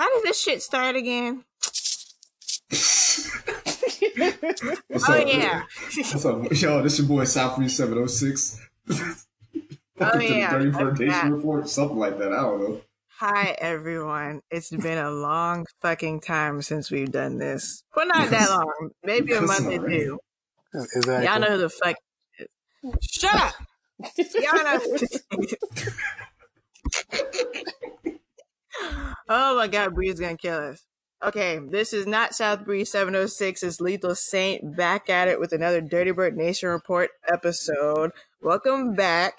How does this shit start again? What's oh up? yeah. What's up? Yo, this your boy South 3706. Welcome to Oh, yeah. the 30 Okay. Report, something like that. I don't know. Hi everyone. It's been a long fucking time since we've done this. Well, not that long. Maybe a month or Listen, two. Exactly. Y'all know who the fuck. Shut up. Y'all know. oh my god, Bree's gonna kill us. Okay, this is not South Breeze 706. It's Lethal Saint back at it with another Dirty Bird Nation Report episode. Welcome back.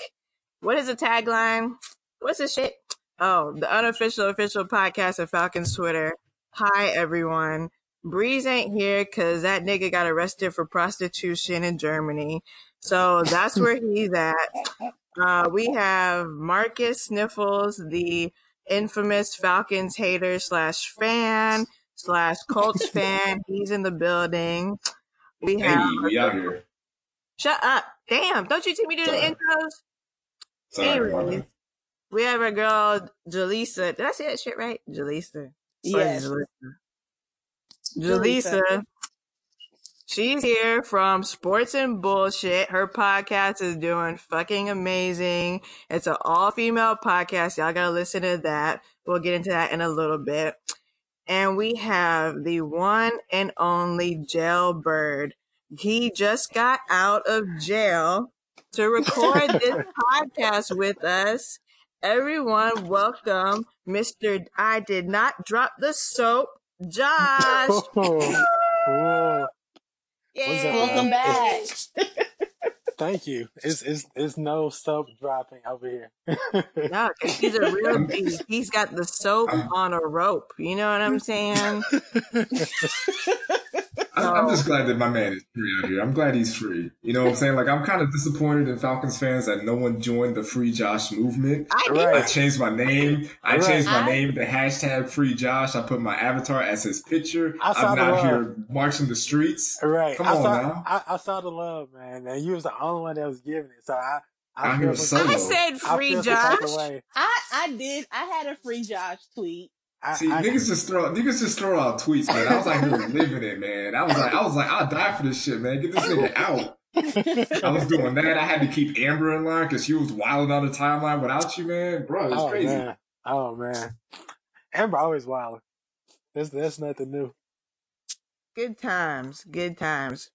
What is the tagline? What's this shit? Oh, the unofficial official podcast of Falcons Twitter. Hi everyone. Breeze ain't here because that nigga got arrested for prostitution in Germany. So that's where he's at. Uh, we have Marcus Sniffles, the infamous Falcons hater slash fan slash Colts fan. He's in the building. We Hey, have we out here. shut up. Damn, don't you take me to the intros? Sorry, Anyways, we have our girl Jaleesa. Did I say that shit right? Jaleesa. Or Yes. Jaleesa. Jaleesa. She's here from Sports and Bullshit. Her podcast is doing fucking amazing. It's an all female podcast. Y'all gotta listen to that. We'll get into that in a little bit. And we have the one and only Jailbird. He just got out of jail to record this podcast with us. Everyone, welcome Mr. I did not drop the soap, Josh. Oh. Up, Welcome back. Thank you. It's it's it's no soap dropping over here. No, 'cause he's a real G. He's got the soap on a rope. You know what I'm saying? I'm, I'm just glad that my man is free out here. I'm glad he's free. You know what I'm saying? Like, I'm kind of disappointed in Falcons fans that no one joined the Free Josh movement. I. Right. I changed my name. I Right. changed my I- name to hashtag Free Josh. I put my avatar as his picture. I saw I'm the out love. here marching the streets. right. Come I on saw now. I, I saw the love, man, and you was the only one that was giving it. So I I I'm feel here some- I said I free feel Josh. of. I I did. I had a free Josh tweet. I, See, I, niggas just throw niggas just throw out tweets, man. I was like, here living it, man. I was like, I was like, I'll die for this shit, man. Get this nigga out. I was doing that. I had to keep Amber in line because she was wilding on the timeline without you, man. Bro, it's oh crazy. man, oh man, Amber always wild. That's that's nothing new. Good times. Good times.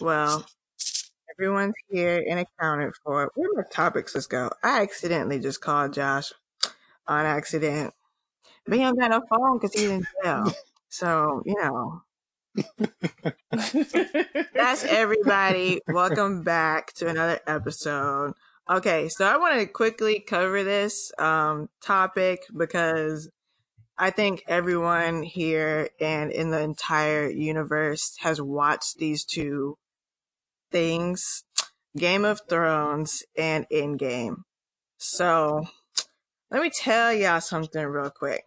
Well, everyone's here and accounted for. Where my topics? Let's go. I accidentally just called Josh on accident. But he don't got no phone because he's in jail. So, you know. That's everybody. Welcome back to another episode. Okay, so I want to quickly cover this um, topic because I think everyone here and in the entire universe has watched these two things Game of Thrones and Endgame. So let me tell y'all something real quick.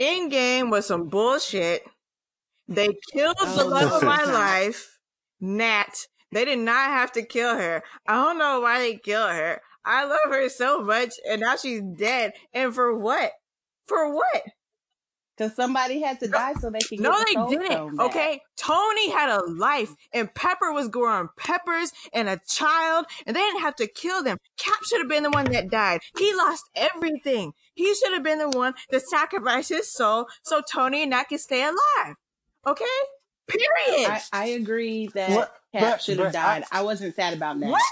Endgame was some bullshit. They killed the Oh, love of my oh. life, Nat. They did not have to kill her. I don't know why they killed her. I love her so much, and now she's dead. And for what? For what? Because somebody had to die so they could get No, the they soul didn't. stone back. Okay, Tony had a life, and Pepper was growing peppers and a child, and they didn't have to kill them. Cap should have been the one that died. He lost everything. He should have been the one that sacrificed his soul so Tony and I could stay alive. Okay, period. I, I agree that What? Cap should have but I- died. I, wasn't sad about that. what?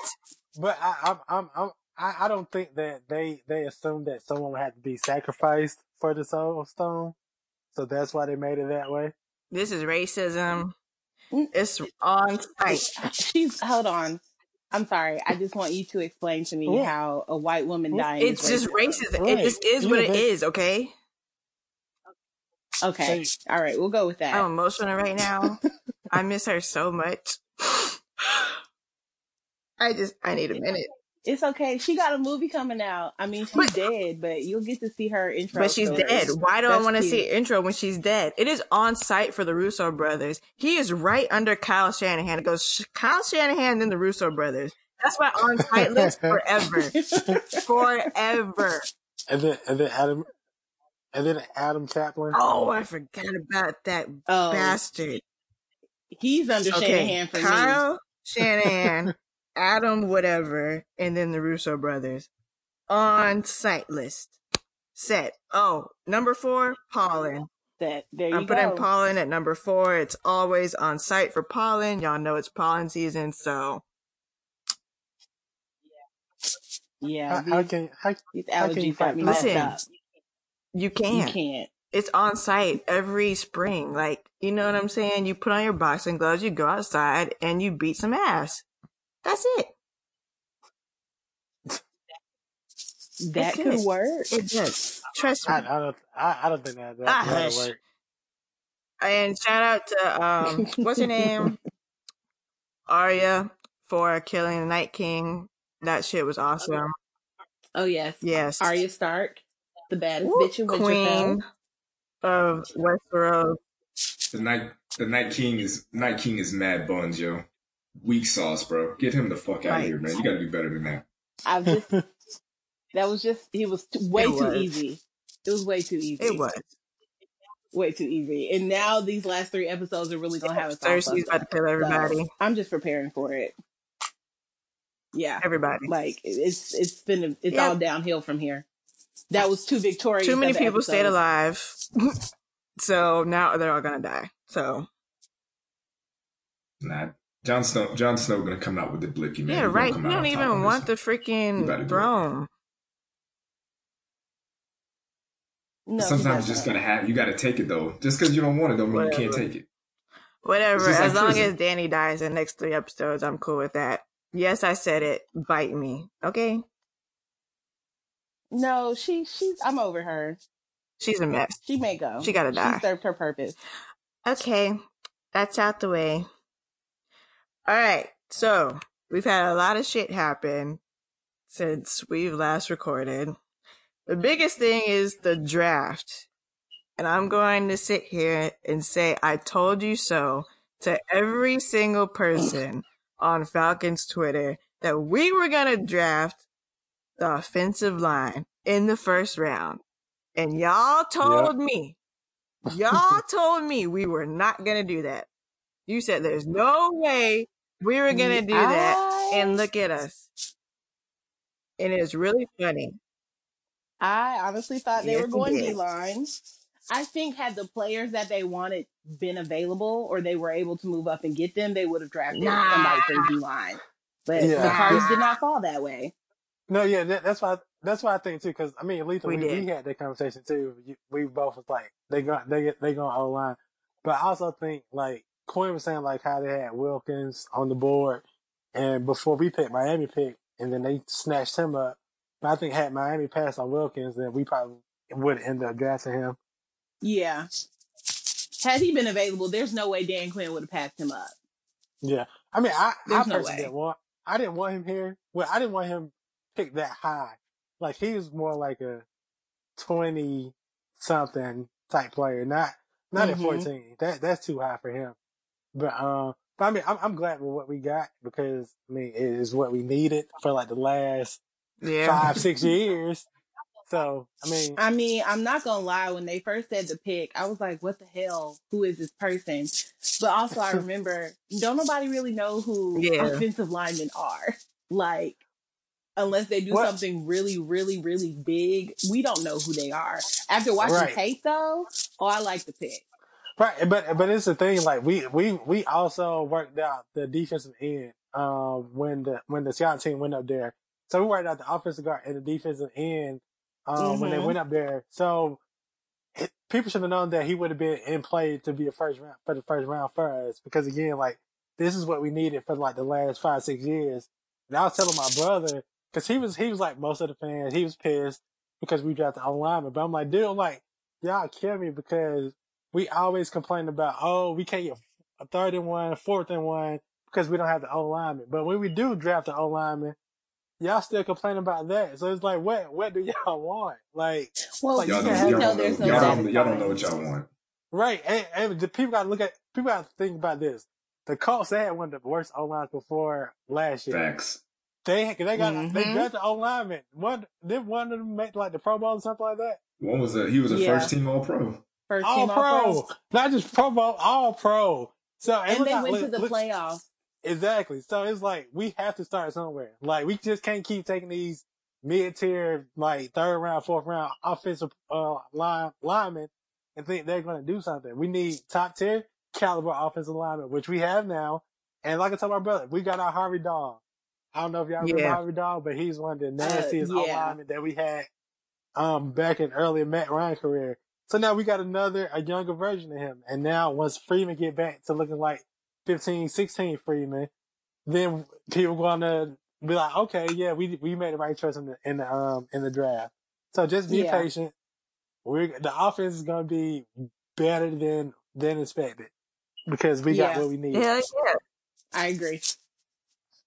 But I, I'm, I'm, I'm, I, I don't think that they, they assumed that someone had to be sacrificed for the soul stone. So that's why they made it that way. This is racism. Mm. It's on site. She's hold on. I'm sorry. I just want you to explain to me Yeah. how a white woman dying. It's is just racist. racism. It just is Yeah, what it they- Okay. Okay. So- All right. We'll go with that. I'm emotional right now. I miss her so much. I just I need a minute. It's okay. She got a movie coming out. I mean, she's But- dead, but you'll get to see her intro. But she's story. dead. Why do I want to cute. see intro when she's dead? It is on site for the Russo brothers. He is right under Kyle Shanahan. It goes Kyle Shanahan, then the Russo brothers. That's my on site list forever. forever. And then, and then Adam, and then Adam Chaplin. Oh, I forgot about that Oh, bastard. he's under Okay, Shanahan for me. Kyle Shanahan, Adam, whatever, and then the Russo brothers on site list. Set. Oh, number four, Pollen. That there you I'm go. putting pollen at number four. It's always on site for pollen. Y'all know it's pollen season, so yeah, How, how these, can how, these how can you allergies got fight me messed Listen. up. you You can't. You can't. It's on site every spring. Like, you know what I'm saying? You put on your boxing gloves, you go outside, and you beat some ass. That's it. That It could does. work. It does. Trust me. I, I don't I, I don't think that that Ah, hush. work. And shout out to um, what's her name? Arya for killing the Night King. That shit was awesome. Oh yes, Yes. Arya Stark, the baddest Woo, bitch in Winterfell. Queen of Westeros. The night the Night King is Night King is mad buns, yo. Weak sauce, bro. Get him the fuck out of here, man. You gotta do better than that. I've just that was just he was t- way It too was. easy. It was way too easy. It was. way too easy. And now these last three episodes are really gonna have us all Cersei's about to kill everybody. So I'm just preparing for it. Yeah, Everybody. like it's it's been it's Yep. all downhill from here. That was too victorious. Too many of an people stayed alive. so now they're all gonna die. So Nah. Jon Snow Jon Snow gonna come out with the blicky, man. yeah, He right. You don't even want the this. You better freaking do throne. No, Sometimes you just doesn't. gotta have you gotta take it though. Just because you don't want it don't mean you can't take it. Whatever. As like long prison. as Dany dies in the next three episodes, I'm cool with that. Yes, I said it. Bite me. Okay? No, she she's I'm over her. She's a mess. She may go. She gotta die. She served her purpose. Okay. That's out the way. Alright. So, we've had a lot of shit happen since we've last recorded. The biggest thing is the draft. And I'm going to sit here and say, I told you so to every single person on Falcons Twitter that we were going to draft the offensive line in the first round. And y'all told me, y'all told me we were not going to do that. You said there's no way we were going to do that. I, And look at us. And it's really funny. I honestly thought they Yes, were going did. D line. I think had the players that they wanted been available or they were able to move up and get them, they would have drafted Nah. somebody for D line. But Yeah. the cards did not fall that way. No, yeah, that, that's why that's why I think too. Because I mean, Lethal, We we, we had that conversation too. We both was like, they got they they going O line, but I also think like Quinn was saying like how they had Wilkins on the board, and before we picked Miami pick, and then they snatched him up. But I think had Miami passed on Wilkins, then we probably would end up drafting him. Yeah. Had he been available, there's no way Dan Quinn would have passed him up. Yeah, I mean, I I no personally way. didn't want I didn't want him here. Well, I didn't want him picked that high. Like he was more like a twenty something type player, not not Mhm. at fourteen. That that's too high for him. But um, but I mean, I'm I'm glad with what we got because I mean it is what we needed for like the last Yeah. five six years. So I mean, I mean, I'm not gonna lie. When they first said the pick, I was like, "What the hell? Who is this person?" But also, I remember don't nobody really know who Yeah. offensive linemen are. Like, unless they do What? something really, really, really big, we don't know who they are. After watching Right. tape, though, oh, I like the pick. Right, but but it's the thing. Like we we we also worked out the defensive end um when the when the scout team went up there. So we worked out the offensive guard and the defensive end um when they Mhm. went up there. So it, people should have known that he would have been in play to be a first round for the first round for us because again, like this is what we needed for like the last five six years. And I was telling my brother because he was he was like most of the fans. He was pissed because we drafted a lineman, but I'm like, dude, I'm like y'all kill me because we always complain about, oh, we can't get a third and one, fourth and one because we don't have the O lineman. But when we do draft the O lineman, y'all still complain about that. So it's like, what, what do y'all want? Like, Well, Like, Y'all you don't, y'all know don't know, there's no y'all don't, y'all don't know what y'all want. right. And, and the people got to look at, people got to think about this. The Colts, they had one of the worst O lines before last year. Facts. They, they got, they Mhm. drafted O lineman. One, did one of them make like the Pro Bowl or something like that? One was a he was a Yeah. first team All Pro. First All team pro, not just Pro Bowl, all pro. So And look they how- went to the look- playoffs. Exactly. So it's like we have to start somewhere. Like we just can't keep taking these mid tier, like third round, fourth round offensive uh line linemen and think they're gonna do something. We need top tier caliber offensive linemen, which we have now. And like I told my brother, we got our Harvey Dahl. I don't know if y'all remember Yeah. Harvey Dahl, but he's one of the nastiest Uh, yeah. linemen that we had um back in early Matt Ryan career. So now we got another a younger version of him. And now once Freeman get back to looking like 15, 16 Freeman, then people gonna be like, okay, yeah, we we made the right choice in the in the um in the draft. So just be Yeah. patient. We're the offense is gonna be better than than expected because we got what we need. Hell yeah. I agree.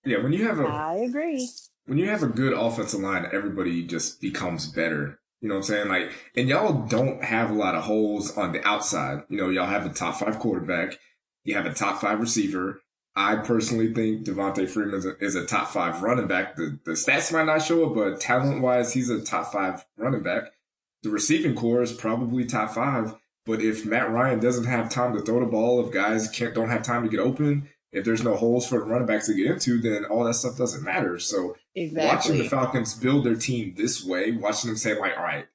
Yeah, when you have a I agree. when you have a good offensive line, everybody just becomes better. You know what I'm saying? Like, and y'all don't have a lot of holes on the outside. You know, y'all have a top five quarterback. You have a top five receiver. I personally think Devonta Freeman is a, is a top five running back. The, the stats might not show it, but talent wise, he's a top five running back. The receiving corps is probably top five. But if Matt Ryan doesn't have time to throw the ball, if guys can't don't have time to get open, if there's no holes for the running backs to get into, then all that stuff doesn't matter. So watching the Falcons build their team this way, watching them say like, all right,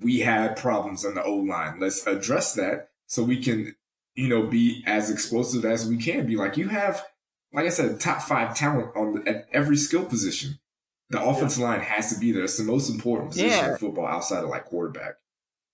we had problems on the O line. Let's address that so we can, you know, be as explosive as we can be. Like you have, like I said, top five talent on the, at every skill position. The offensive line has to be there. It's the most important position Yeah. in football outside of like quarterback.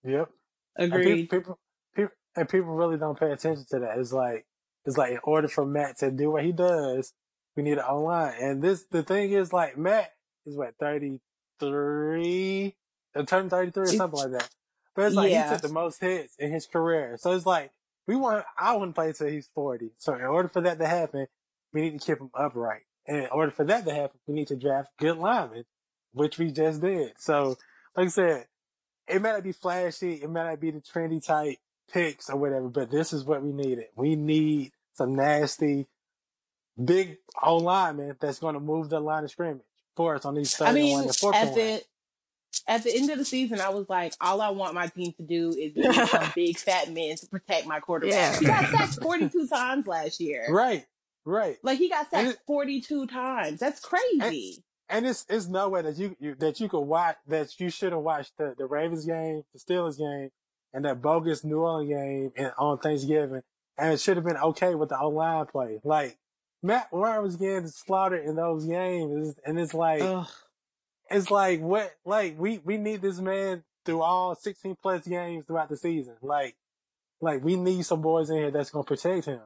Yep. And pe- people, people, and people really don't pay attention to that. It's like, it's like in order for Matt to do what he does, we need an O line. And this, the thing is like Matt is what, 33, uh, turn 33 or something like that. But it's like Yeah. he took the most hits in his career. So it's like, we want, I want to play until he's 40. So in order for that to happen, we need to keep him upright. And in order for that to happen, we need to draft good linemen, which we just did. So, like I said, it may not be flashy, it may not be the trendy type picks or whatever, but this is what we needed. We need some nasty, big O lineman that's going to move the line of scrimmage for us on these third I and mean, one and fourth at the at the end of the season, I was like, all I want my team to do is be some big fat men to protect my quarterback. Yeah. He got sacked 42 times last year. Right, right. Like he got And sacked it- 42 times. That's crazy. And it's it's no way that you, you that you could watch that you should have watched the, the Ravens game, the Steelers game, and that bogus New Orleans game and, on Thanksgiving, and it should have been okay with the O line play. Like Matt Ryan was getting slaughtered in those games, and it's like Ugh. it's like what like we we need this man through all 16 plus games throughout the season. Like like we need some boys in here that's gonna protect him.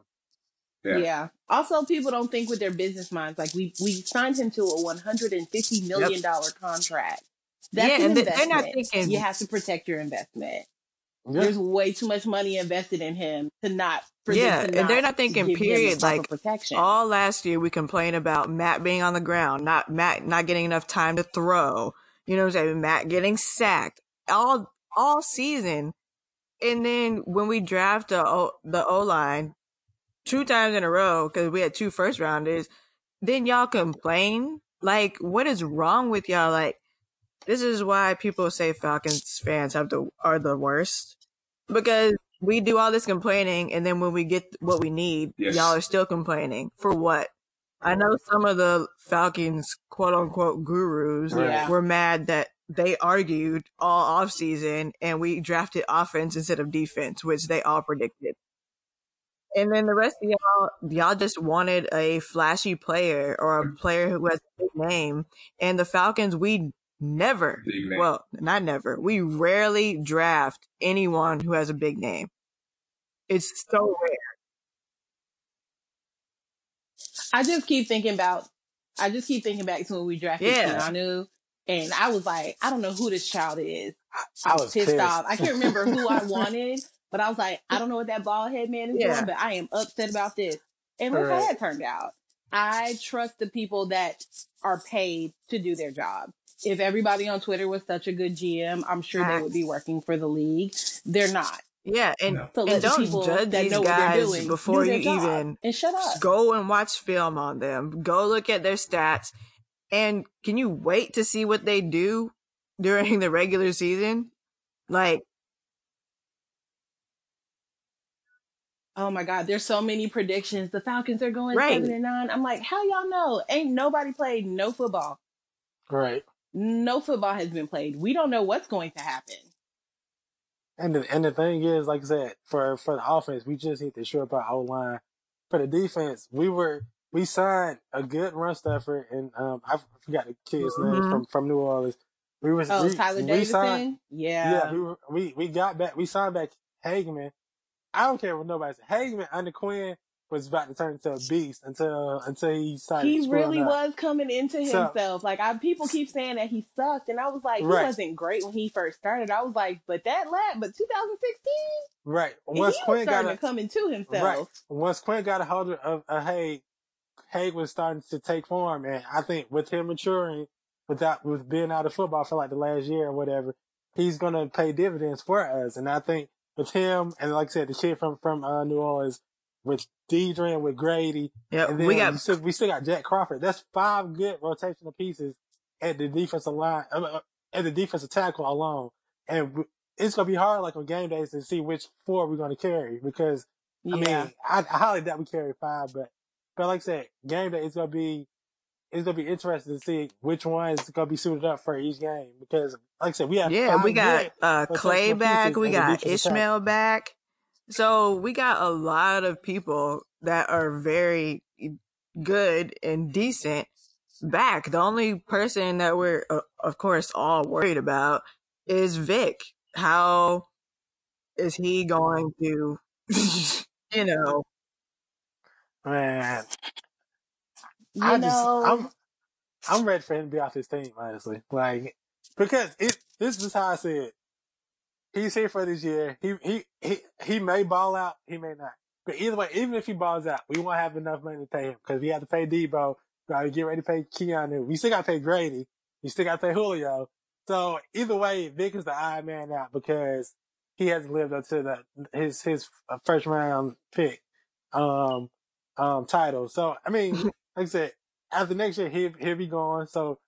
Yeah. Yeah. Also, people don't think with their business minds. Like we we signed him to a 150 million dollar contract. That's Yeah, an and they- they're not thinking- you have to protect your investment. Yeah. There's way too much money invested in him to not. Yeah, and they're not thinking, give him the period, like, protection. All last year we complained about Matt being on the ground, not Matt not getting enough time to throw. You know what I'm saying? Matt getting sacked all all season. And then when we draft the O, the O line two times in a row because we had two first rounders, then y'all complain. Like, what is wrong with y'all? Like, this is why people say Falcons fans have the are the worst because we do all this complaining, and then when we get what we need, Yes. y'all are still complaining for what? I know some of the Falcons quote unquote gurus Yeah. were mad that they argued all off season and we drafted offense instead of defense, which they all predicted. And then the rest of y'all, y'all just wanted a flashy player or a mm. player who has a big name. And the Falcons, we never, well, not never, we rarely draft anyone who has a big name. It's so rare. I just keep thinking about. I just keep thinking back to when we drafted Yeah. Keanu, and I was like, I don't know who this child is. I I was was pissed, pissed. off. I can't remember who I wanted, but I was like, I don't know what that bald head man is Yeah. doing, but I am upset about this. And look Right. how that turned out. I trust the people that are paid to do their job. If everybody on Twitter was such a good GM, I'm sure they would be working for the league. They're not. Yeah. And, No. So and don't people judge that these know what they're guys doing before you job. even and shut up. go and watch film on them. Go look at their stats. And can you wait to see what they do during the regular season? Like, Oh my God, there's so many predictions. The Falcons are going Right. seven and nine. I'm like, how y'all know? Ain't nobody played no football. Right. No football has been played. We don't know what's going to happen. And the and the thing is, like I said, for for the offense, we just hit the short by O line. For the defense, we were we signed a good run stuffer, and um, I forgot the kid's name Mhm. from from New Orleans. We was Oh, we, Tyler we Davison? signed, yeah. yeah, we, were, we we got back. We signed back Hageman. I don't care what nobody says. Hageman under Quinn was about to turn into a beast until until he started. he really up. was coming into So- himself. like I, people keep saying that he sucked, and I was like, Right. he wasn't great when he first started. I was like, but that lad, but 2016, right. he Once was Quinn got starting a, to come into himself. Right. Once Quinn got a hold of, a Haig, Haig was starting to take form, and I think with him maturing, without with being out of football for like the last year or whatever, he's gonna pay dividends for us. And I think with him and like I said, the kid from from uh, New Orleans, with Deidre and with Grady, yeah, we got we still, we still got Jack Crawford. That's five good rotational pieces at the defensive line, uh, uh, at the defensive tackle alone. And it's gonna be hard, like on game days, to see which four we're gonna carry because I mean, I, I highly doubt we carry five, but but like I said, game day it's gonna be it's gonna be interesting to see which one is gonna be suited up for each game because like I said, we have yeah, we got uh Clay back, we got. Ishmael back. So we got a lot of people that are very good and decent back. The only person that we're uh, of course all worried about is Vic. How is he going to you know, Man, You I just I'm I'm ready for him to be off his team, honestly. Like because it this is how I see it. He's here for this year. He he he he may ball out, he may not. But either way, even if he balls out, we won't have enough money to pay him because we have to pay Debo. We get ready to pay Keanu. We still got to pay Grady. We still got to pay Julio. So either way, Vic is the odd man out because he hasn't lived up to the his his uh, first round pick um um title. So I mean, like I said, after next year he'll he'll be gone. So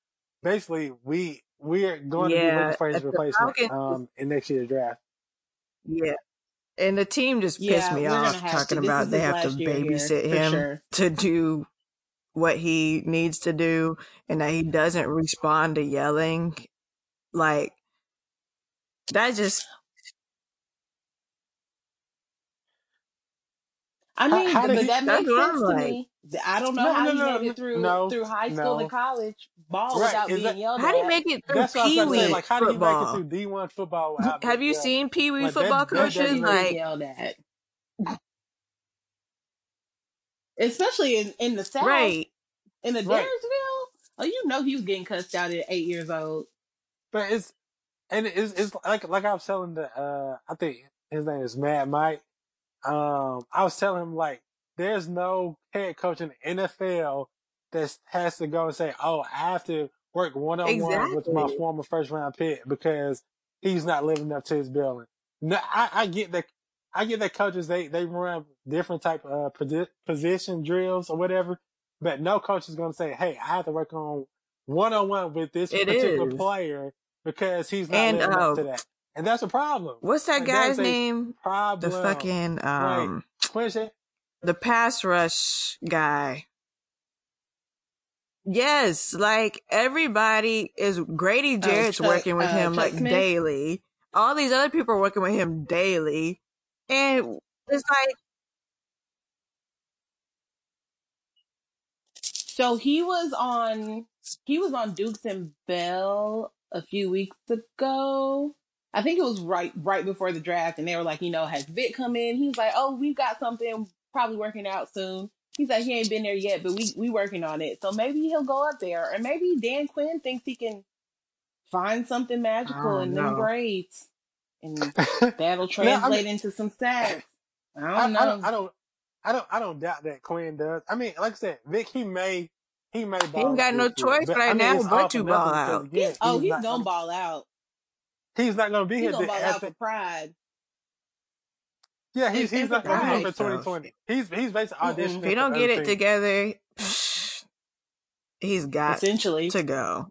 basically, we we are going to be Yeah, looking for his replacement Falcons- um in next year's draft. yeah. And the team just pissed yeah, me off talking to. About they have to last year here, babysit him sure. to do what he needs to do and that he doesn't respond to yelling. Like that just I How- mean, how did but he- that That's makes what I'm sense to like. me. I don't know No, how no, he no, made it through no, through high school no. to college ball Right, without is being that- yelled how do you at. make it through That's what I was Pee about to say. Wee Like, how do you make it football? through D one football? without Have being you yelled? seen Pee Wee Like, that- football that coaches? doesn't Being Like yelled at, especially in in the south, right. in the Right. Dyersville. Oh, you know he was getting cussed out at eight years old. But it's and it's it's like like I was telling the uh I think his name is Mad Mike. Um, I was telling him like there's no head coach in the NFL that has to go and say, "Oh, I have to work one on one with my former first round pick because he's not living up to his billing." No, I, I get that. I get that coaches they they run different type of position drills or whatever, but no coach is going to say, "Hey, I have to work on one on one with this It particular is. player because he's not And, living uh, up to that," and that's a problem. What's that Like, guy's is name? Problem. The fucking um Quincy. the pass rush guy. Yes, like everybody is Grady Jarrett's Chuck- working with uh, him like Smith? daily. All these other people are working with him daily. And it's like So he was on he was on Dukes and Bell a few weeks ago. I think it was right right before the draft, and they were like, you know, has Vic come in? He was like, oh, we've got something probably working out soon. He's like, he ain't been there yet, but we we working on it. So maybe he'll go up there, or maybe Dan Quinn thinks he can find something magical oh, in them no. grades, and that'll I translate mean- into some sacks. I I, don't know. I don't, I don't, I don't, I don't doubt that Quinn does. I mean, like I said, Vic, he may, he may. Ball ain't got no choice right I mean, now but to ball out. Again, oh, he's not gonna ball out. He's not going to be He's here. gonna to- ball at out for pride. yeah, he's and he's not going to be here for 2020. He's he's basically auditioning. if he don't for get other it teams. together, he's got Essentially, to go.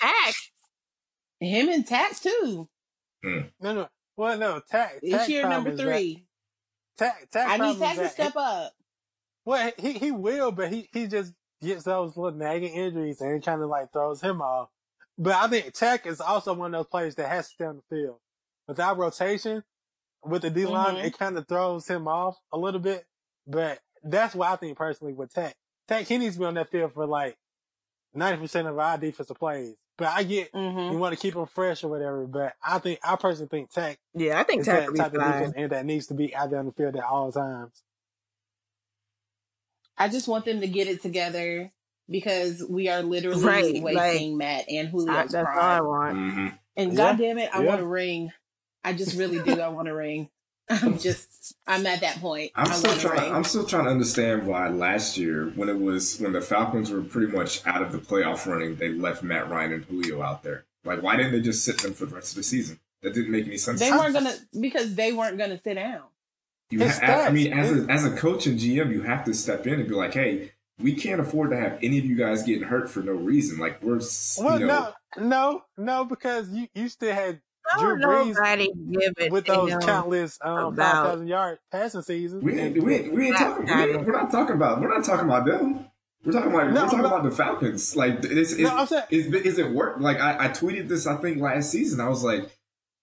Takk. Him and Takk too. Hmm. No, no. Well, no. Takk. This Takk year number is that- three. Takk. Takk I problem need is Takk to step up. Well, he he will, but he he just gets those little nagging injuries and it kind of like throws him off. But I think Tech is also one of those players that has to stay on the field. Without rotation, with the D line, Mhm. it kind of throws him off a little bit. But that's what I think personally with Tech. Tech, he needs to be on that field for like 90% of our defensive plays. But I get Mm-hmm. you want to keep him fresh or whatever. But I think, I personally think Tech Yeah, I think is Takk that type of fine. defense and that needs to be out there on the field at all times. I just want them to get it together because we are literally Right, wasting Matt and I, Julio's that's all I prime. want. hmm And Yeah, God damn it, I yeah. want a ring. I just really do. I want a ring. I'm just, I'm at that point. I'm I still trying. ring. I'm still trying to understand why last year, when it was when the Falcons were pretty much out of the playoff running, they left Matt Ryan and Julio out there. Like, why didn't they just sit them for the rest of the season? That didn't make any sense. They weren't gonna because they weren't gonna sit down. You It's ha- I, I mean, as a as a coach and GM, you have to step in and be like, "Hey, we can't afford to have any of you guys getting hurt for no reason. Like, we're Well, you know, no, no, no, because you, you still had Drew Brees nobody give it with those countless um, about- five thousand yard passing seasons. We ain't, we ain't, we ain't talking. We ain't, we're not talking about. We're not talking about them. We're talking about. No, we're talking no. about the Falcons. Like, it's, it's, No, I'm saying- is, is it work? Like, I, I tweeted this. I think last season. I was like,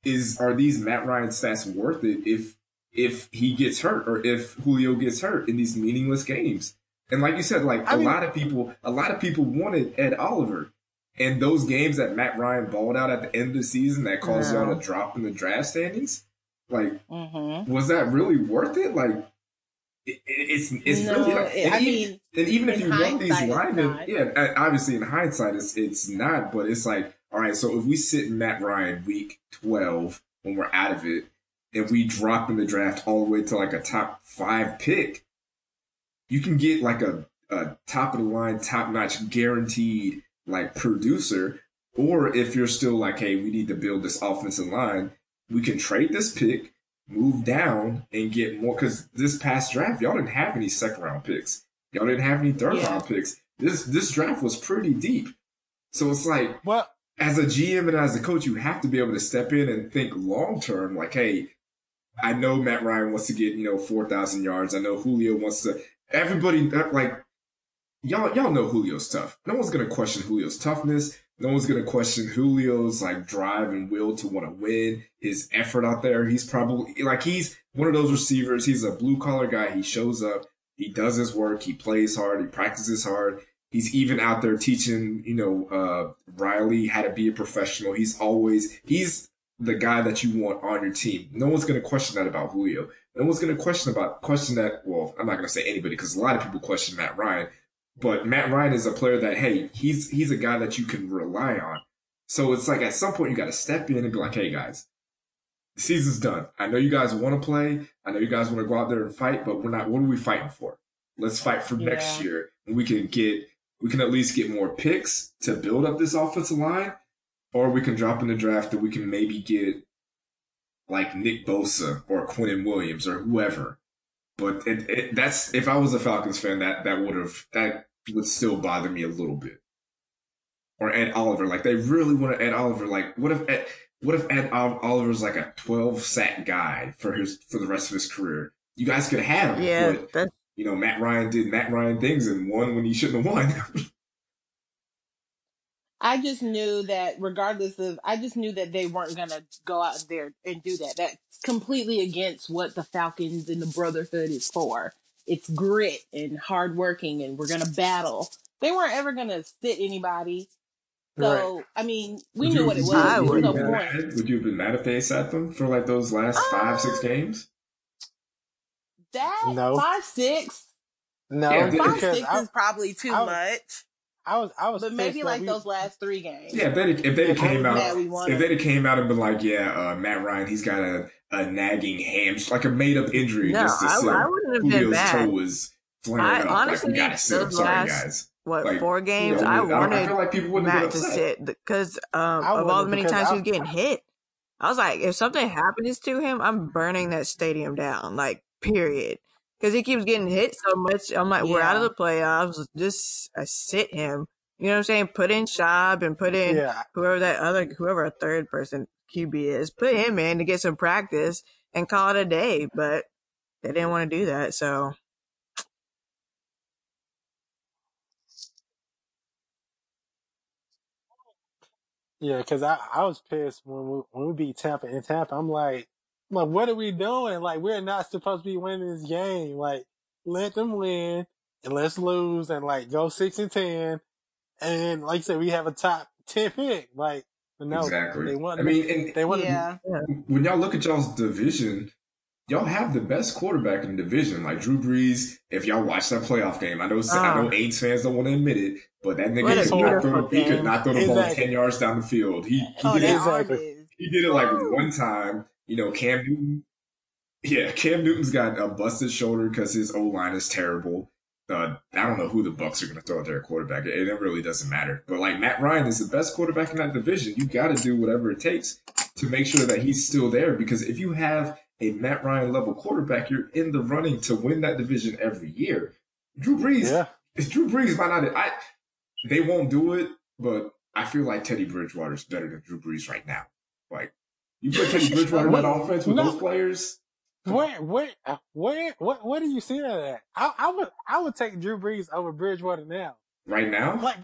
"Is are these Matt Ryan stats worth it if if he gets hurt or if Julio gets hurt in these meaningless games?" And like you said, like I a mean- lot of people, a lot of people wanted Ed Oliver. And those games that Matt Ryan balled out at the end of the season that caused y'all to drop in the draft standings, like Mm-hmm. was that really worth it? Like, it, it- it's it's No, really. Like, and I even, mean, and even if you want these linemen, yeah, obviously in hindsight, it's it's not. But it's like, all right, so if we sit Matt Ryan week twelve when we're out of it, and we drop in the draft all the way to like a top five pick, you can get like a, a top of the line, top notch, guaranteed like producer. Or if you're still like, hey, we need to build this offensive line, we can trade this pick, move down, and get more. Because this past draft, y'all didn't have any second round picks. Y'all didn't have any third Yeah. round picks. This this draft was pretty deep. So it's like, well, as a GM and as a coach, you have to be able to step in and think long term. Like, hey, I know Matt Ryan wants to get you know four thousand yards. I know Julio wants to. Everybody like y'all y'all know Julio's tough. No one's gonna question Julio's toughness. No one's gonna question Julio's like drive and will to want to win. His effort out there. He's probably like he's one of those receivers. He's a blue collar guy. He shows up. He does his work. He plays hard. He practices hard. He's even out there teaching, you know, uh, Riley how to be a professional. He's always, he's the guy that you want on your team. No one's going to question that about Julio. No one's going to question about, question that. Well, I'm not going to say anybody because a lot of people question Matt Ryan, but Matt Ryan is a player that, hey, he's, he's a guy that you can rely on. So it's like at some point you got to step in and be like, hey guys, the season's done. I know you guys want to play. I know you guys want to go out there and fight, but we're not, what are we fighting for? Let's fight for next year and we can get, we can at least get more picks to build up this offensive line, or we can drop in the draft that we can maybe get like Nick Bosa or Quinnen Williams or whoever. But it, it, that's if I was a Falcons fan, that that would have that would still bother me a little bit. Or Ed Oliver, like they really want to Ed Oliver. Like, what if Ed, what if Ed Ol- Oliver's like a twelve sack guy for his for the rest of his career? You guys could have him, Yeah, but you know Matt Ryan did Matt Ryan things and won when he shouldn't have won. I just knew that regardless of, I just knew that they weren't going to go out there and do that. That's completely against what the Falcons and the Brotherhood is for. It's grit and hard working and we're going to battle. They weren't ever going to sit anybody. So, I mean, we Would knew you- what it was. you- I would no you have been point. mad? Would you have been mad if they sat them for like those last five, six Uh, games? That No. five six, no, Yeah, five six I, is probably too I was- much. I was, I was, But maybe like we- those last three games. Yeah, if they if they If came out was mad, we won if it. they came out and been like, yeah, uh, Matt Ryan, he's got a, a nagging ham, like a made up injury, no. just to I, say I wouldn't have been Julio's mad. toe was flaring I up. honestly we gotta sit him. those Sorry, last- guys. What Like, four You games? know, I I, I wanted feel like people wouldn't have Matt to upset. sit because um, of all the many times I- he was getting hit. I was like, if something happens to him, I'm burning that stadium down. Like, period. Because he keeps getting hit so much. I'm like, we're out of the playoffs. Just uh, sit him. You know what I'm saying? Put in Schaub and put in Yeah, whoever that other, whoever a third person QB is, put him in to get some practice and call it a day. But they didn't want to do that. So yeah, because I, I was pissed when we when we beat Tampa in Tampa. I'm like, like, what are we doing? Like, we're not supposed to be winning this game. Like, let them win and let's lose and like go six and ten. And like I said, we have a top ten pick. Like, no, exactly. they want. I mean, and they want. Yeah. when y'all look at y'all's division, y'all have the best quarterback in the division. Like Drew Brees, if y'all watch that playoff game, I know I know Ah. Aints fans don't want to admit it, but that nigga could not throw the, he could not throw the ball ten yards down the field. He he Oh, did that it. Exactly. He did it like one time. You know, Cam Newton. Yeah, Cam Newton's got a busted shoulder because his O line is terrible. Uh, I don't know who the Bucks are going to throw at their quarterback. It, it really doesn't matter. But like Matt Ryan is the best quarterback in that division. You got to do whatever it takes to make sure that he's still there. Because if you have a Matt Ryan level quarterback, you're in the running to win that division every year. Drew Brees, Yeah, Drew Brees might not. I they won't do it, but I feel like Teddy Bridgewater is better than Drew Brees right now. Like you put Teddy Bridgewater in that offense with No. those players. where, where, where, what, what do you see that at? I, I would, I would take Drew Brees over Bridgewater now. Right now, Like,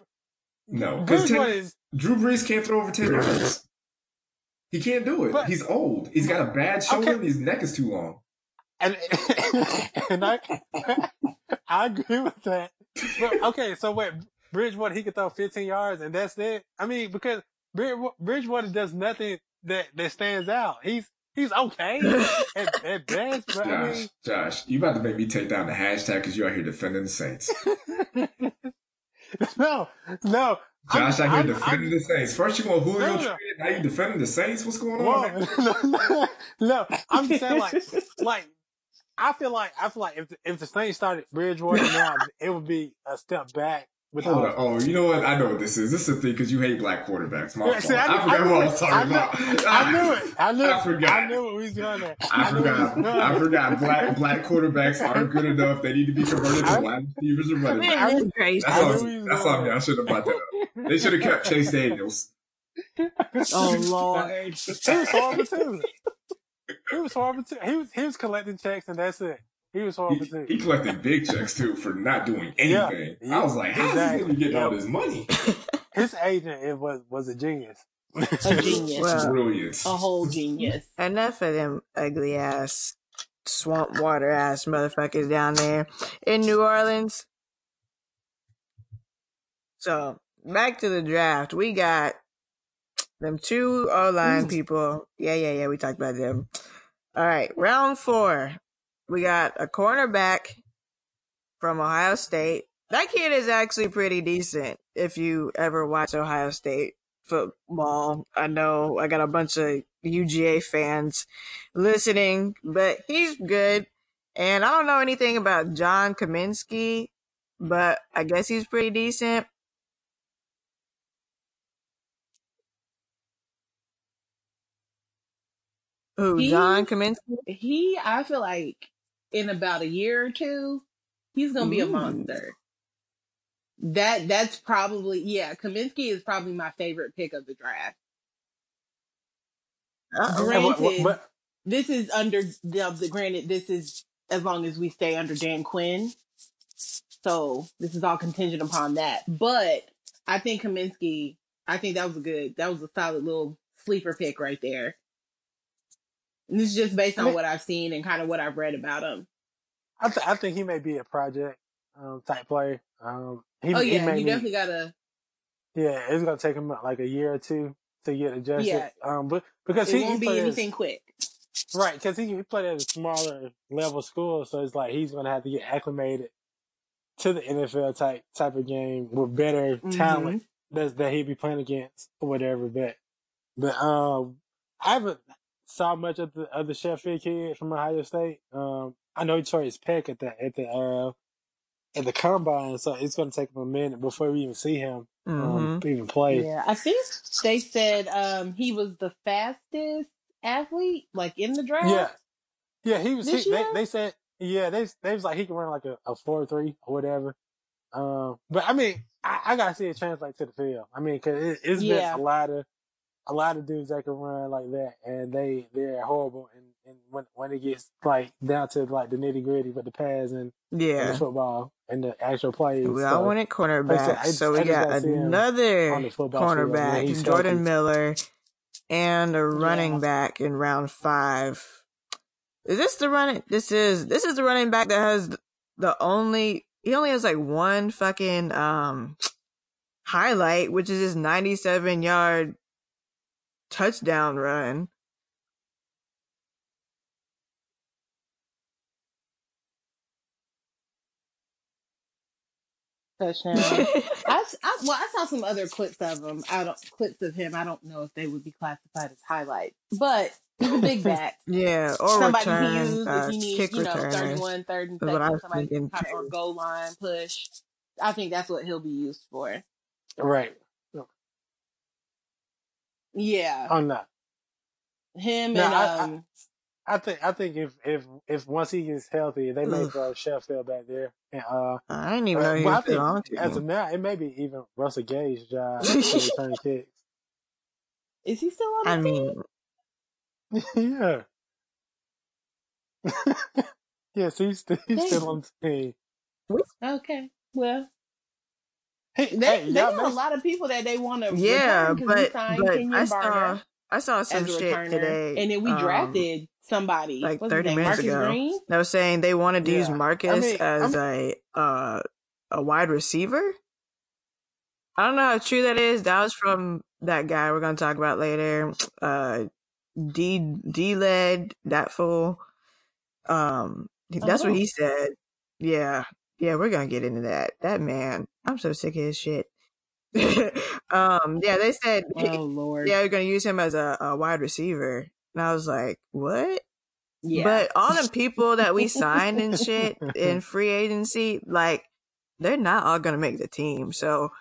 no, because Bridgewater is, Drew Brees can't throw over ten yards. He can't do it. But- He's old. He's got a bad shoulder. Okay. and His neck is too long. and, and I, I agree with that. But, okay, so wait, Bridgewater, he could throw 15 yards and that's it. I mean, because Bridgewater does nothing that, that stands out. He's, he's okay at, at best, but I Josh, mean, Josh, you about to make me take down the hashtag because you're out here defending the Saints. no, no. Josh I'm- out here I'm- defending the Saints. First you want Julio No, no. traded, now you defending the Saints. What's going on? Whoa, no, no, I'm just saying, like, like, I feel like, I feel like if the, if the Saints started Bridgewater now, it would be a step back. With Hold on. Oh, you know what? I know what this is. This is the thing because you hate black quarterbacks. My Yeah, fault. see, I, I forgot I knew what I was talking I knew about. I knew it. I knew. I forgot. I knew what we was going there. I knew what we was forgot. I forgot. Black black quarterbacks aren't good enough. They need to be converted to I- wide receivers or running backs. Man, this crazy. That's I all. knew he was That's going all. Y'all should have brought that up. They should have kept Chase Daniels. Oh Lord. He was horrible too. He was horrible too. He was he was collecting checks and that's it. He was horrible He, too. he collected big checks too for not doing anything. Yeah. I was like, how's Exactly. he gonna getting all this money? His agent it was was a genius. A genius. Well, Brilliant. A whole genius. enough of them ugly ass swamp water ass motherfuckers down there in New Orleans. So back to the draft. We got them two O line people. Yeah, yeah, yeah. We talked about them. All right, round four. We got a cornerback from Ohio State. That kid is actually pretty decent. If you ever watch Ohio State football, I know I got a bunch of UGA fans listening, but he's good. And I don't know anything about John Cominsky, but I guess he's pretty decent. Who, He- John Cominsky? He, I feel like in about a year or two, he's gonna be a mm. monster. That that's probably yeah. Cominsky is probably my favorite pick of the draft. Uh-oh. Great. And what- what- Granted. This is under the, the granted. This is as long as we stay under Dan Quinn. So this is all contingent upon that. But I think Cominsky. I think that was a good. That was a solid little sleeper pick right there. And this is just based I on mean- what I've seen and kind of what I've read about him. I, th- I think he may be a project um, type player. Um, he, oh he yeah, may you definitely gotta. yeah, it's gonna take him like a year or two to get adjusted. Yeah. Um, but because It he, won't he be anything quick. right? Because he, he played at a smaller level school, so it's like he's gonna have to get acclimated to the NFL type type of game with better Mm-hmm. talent that's that he'd be playing against or whatever. But but um, I haven't saw much of the of the Sheffield kid from Ohio State. Um, I know he tore his pec at the at the uh at the combine, so it's gonna take him a minute before we even see him um, even play. Yeah, I think they said um he was the fastest athlete like in the draft. Yeah, yeah. He was. He, they, year? they said, yeah, they they was like he can run like a, a four three or whatever. Um, but I mean, I, I gotta see it translate to the field. I mean, cause it, it's Yeah. been a lot of a lot of dudes that can run like that, and they they're horrible. And, and when when it gets like down to like the nitty gritty with the pads and, and the Yeah. football and the actual plays, We so all wanted like I said, cornerback, I just, so we got gotta see him another on the football field when cornerback, Jordan. Miller, and a running Yeah. back in round five. Is this the running? This is this is the running back that has the only. He only has like one fucking um highlight, which is his ninety-seven yard touchdown run. touchdown. I, I well, I saw some other clips of him. I don't clips of him. I don't know if they would be classified as highlights, but he's a big back. yeah, or somebody you can return, use uh, if you need, kick you know, returner. 31, third and Is what I second, was somebody thinking kind of or too. goal line push. I think that's what he'll be used for. Right? Yeah, Oh no, him no. and I, I um, I think I think if if if once he gets healthy, they may throw Sheffield back there. And, uh, I didn't even uh, know well, I was still on think as to. of now, it may be even Russell Gage's job to return kicks. is he still on I the team? mean, yeah. yes, he's still, he's still on the team. Okay, well, Hey, they hey, they got a lot of people that they want to yeah, return because we but but I saw I saw some shit returner, today. and then we Um, drafted somebody. like What's 30 minutes Marcus ago. Green. that was saying they wanted to use yeah. I Marcus mean, I as mean, a uh a wide receiver. I don't know how true that is. That was from that guy we're gonna talk about later. Uh, D D led that fool. Um, that's what Oh, he said. Yeah, yeah, we're gonna get into that. That man, I'm so sick of his shit. um, yeah, they said, oh Lord. yeah, we're gonna use him as a, a wide receiver, and I was like, what? Yeah. But all the people that we signed and shit in free agency, like, they're not all gonna make the team. So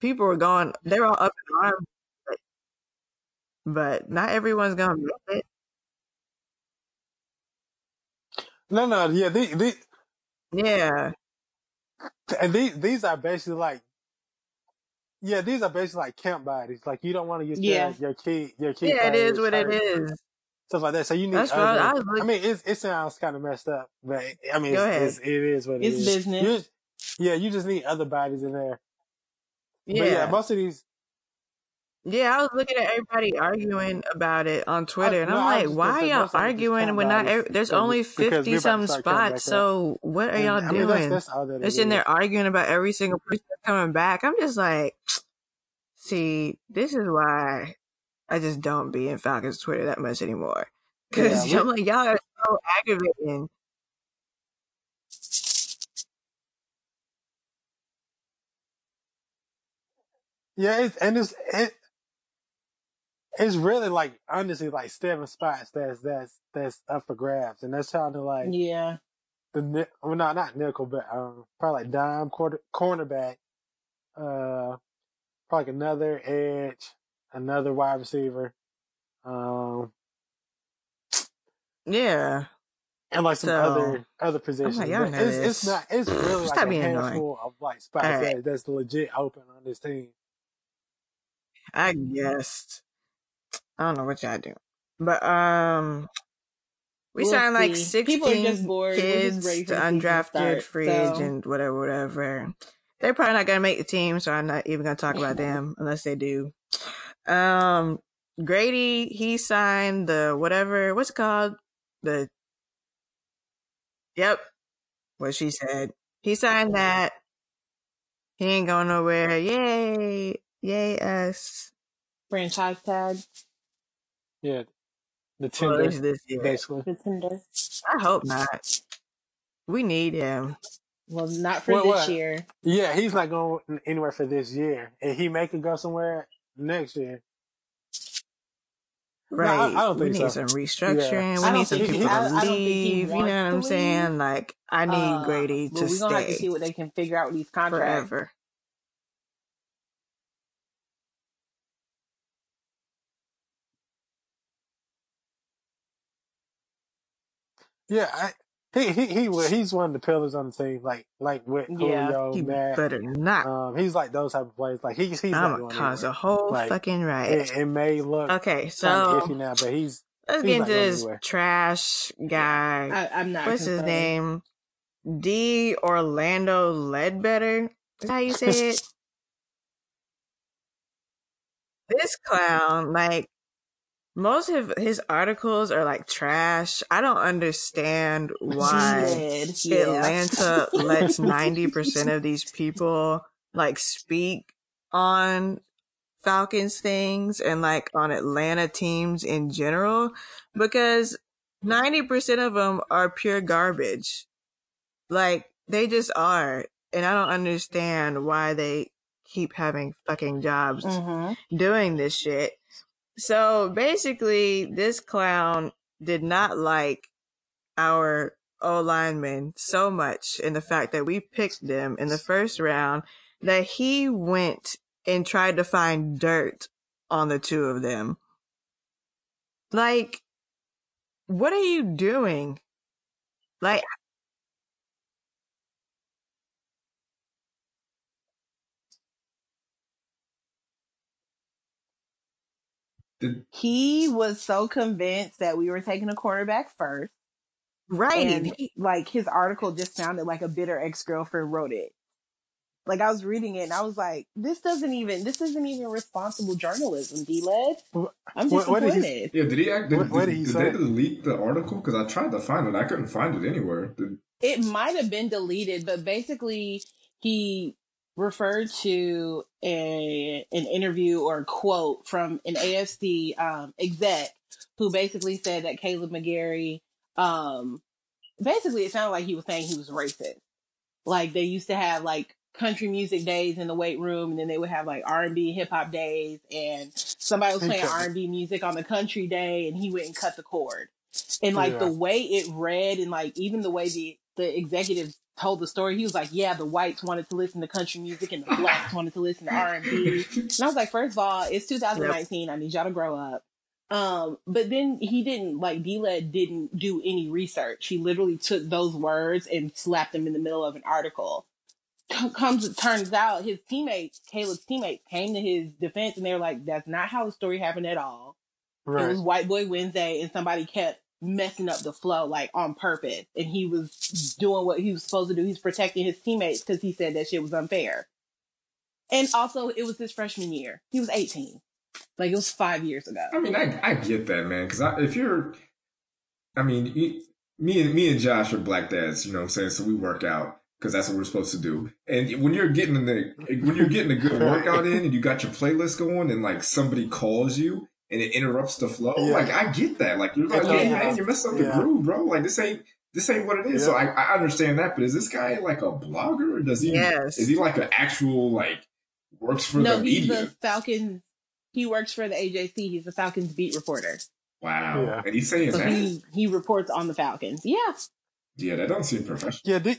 people were going, they're all up in arms, but, but not everyone's gonna make it. no, no, yeah, the, the, Yeah, and these these are basically like, yeah, these are basically like camp bodies. Like you don't want to use yeah. your your key your key yeah, it is what it is. stuff like that. So you need That's what I, I other. I mean, it's, it sounds kind of messed up, but I mean, it's, it's it is what it It's is. business. Just, yeah, you just need other bodies in there. But yeah, Yeah, most of these, yeah. I was looking at everybody arguing about it on I, Twitter, and no, I'm like, why are y'all most of them are just arguing when not every, there's only fifty we're about to something spots? So what are And y'all I mean, that's doing? that's all that They're sitting there arguing about every single person coming back. I'm just like, see, this is why I just don't be in Falcons Twitter that much anymore. Cause we I'm like, y'all are so aggravating. yeah, it's and it's it, it's really like honestly like seven spots that's that's that's up for grabs, and that's trying to like Yeah. the well, no, not nickel, but um, probably like dime quarter cornerback, uh, probably like another edge, another wide receiver, um, Yeah. and like some So other other positions. like, it's it's not it's really like Stop a being annoying. handful of like spots right. that that's legit open on this team. I guessed. I don't know what y'all do. But um we We'll signed like see. People are sixteen bored. Kids to undrafted start. free So agent, whatever, whatever. They're probably not gonna make the team, so I'm not even gonna talk about them unless they do. Um Grady, he signed the whatever what's it called? The yep, what she said. He signed that. He ain't going nowhere. Yay. Yay us. franchise tag, Yeah, the Well, at tender least this year. basically. the tender. I hope not. We need him. Well, not for What this what? year. Yeah, he's not going anywhere for this year, and he may could go somewhere next year. No, I, I Right. don't We think need so. some Yeah, restructuring. We I need don't some think he, he. he people I, to I don't think he leave. You know wants what to I'm leave. saying? Like, I need Uh, Grady but to we're gonna have to see stay what they can figure out with these contracts. forever. Yeah. I, he he he wa- he's one of the pillars on the team, like like with Yeah. Julio, He Matt. better not. Um, he's like those type of players. Like he's he's not I'm going gonna cause a whole Like, fucking riot. It, it may look Okay, so iffy now, but he's let's he's get not into this anywhere. trash guy. I, I'm not. What's his name? D. Orlando Ledbetter. Is that how you say it? this clown, like, most of his articles are like trash. I don't understand why yeah. Atlanta lets 90% of these people like speak on Falcons things and like on Atlanta teams in general because 90% of them are pure garbage. Like they just are. And I don't understand why they keep having fucking jobs Mhm. doing this shit. So basically, this clown did not like our O lineman so much in the fact that we picked them in the first round that he went and tried to find dirt on the two of them. Like, what are you doing? Like, He was so convinced that we were taking a cornerback first. right. And like his article just sounded like a bitter ex girlfriend wrote it. Like I was reading it and I was like, this doesn't even this isn't even responsible journalism, D led. I'm What- what did he- disappointed. yeah, did he act? Did, What- what did, did he did say? they delete the article? Because I tried to find it, I couldn't find it anywhere. Did, It might have been deleted, but basically he referred to a an interview or a quote from an AFC um, exec who basically said that Kaleb McGary, um, basically it sounded like he was saying he was racist. Like they used to have like country music days in the weight room, and then they would have like R and B hip hop days, and somebody was playing R and B music on the country day, and he went and cut the cord. And like Yeah. the way it read, and like even the way the the executive told the story, he was like, "Yeah, the whites wanted to listen to country music, and the blacks wanted to listen to R and B." And I was like, first of all, it's 2019. I need y'all to grow up. Um, but then he didn't like D-Led didn't do any research. He literally took those words and slapped them in the middle of an article. C- Comes it turns out his teammates, Kaleb's teammates, came to his defense and they were like, "That's not how the story happened at all. It was White Boy Wednesday, and somebody kept messing up the flow like on purpose, and he was doing what he was supposed to do. He's protecting his teammates because he said that shit was unfair. And also, it was his freshman year. He was 18. Like it was five years ago. I mean, I I get that, man. Because if you're, I mean, you, me and me and Josh are black dads. You know what I'm saying? So we work out because that's what we're supposed to do. And when you're getting in the when you're getting a good workout in and you got your playlist going and like somebody calls you and it interrupts the flow, Yeah. like I get that. Like you're like, It man, you messed up the Yeah. groove, bro. Like this ain't this ain't what it is. So I, I understand that. But is this guy like a blogger or does he? Yes. Is he like an actual like works for no, the media? No, he's media? the Falcons. He works for the AJC. He's the Falcons beat reporter. Wow. Yeah. And he's saying So that. he he reports on the Falcons. Yeah, yeah, that don't seem professional. Yeah, D.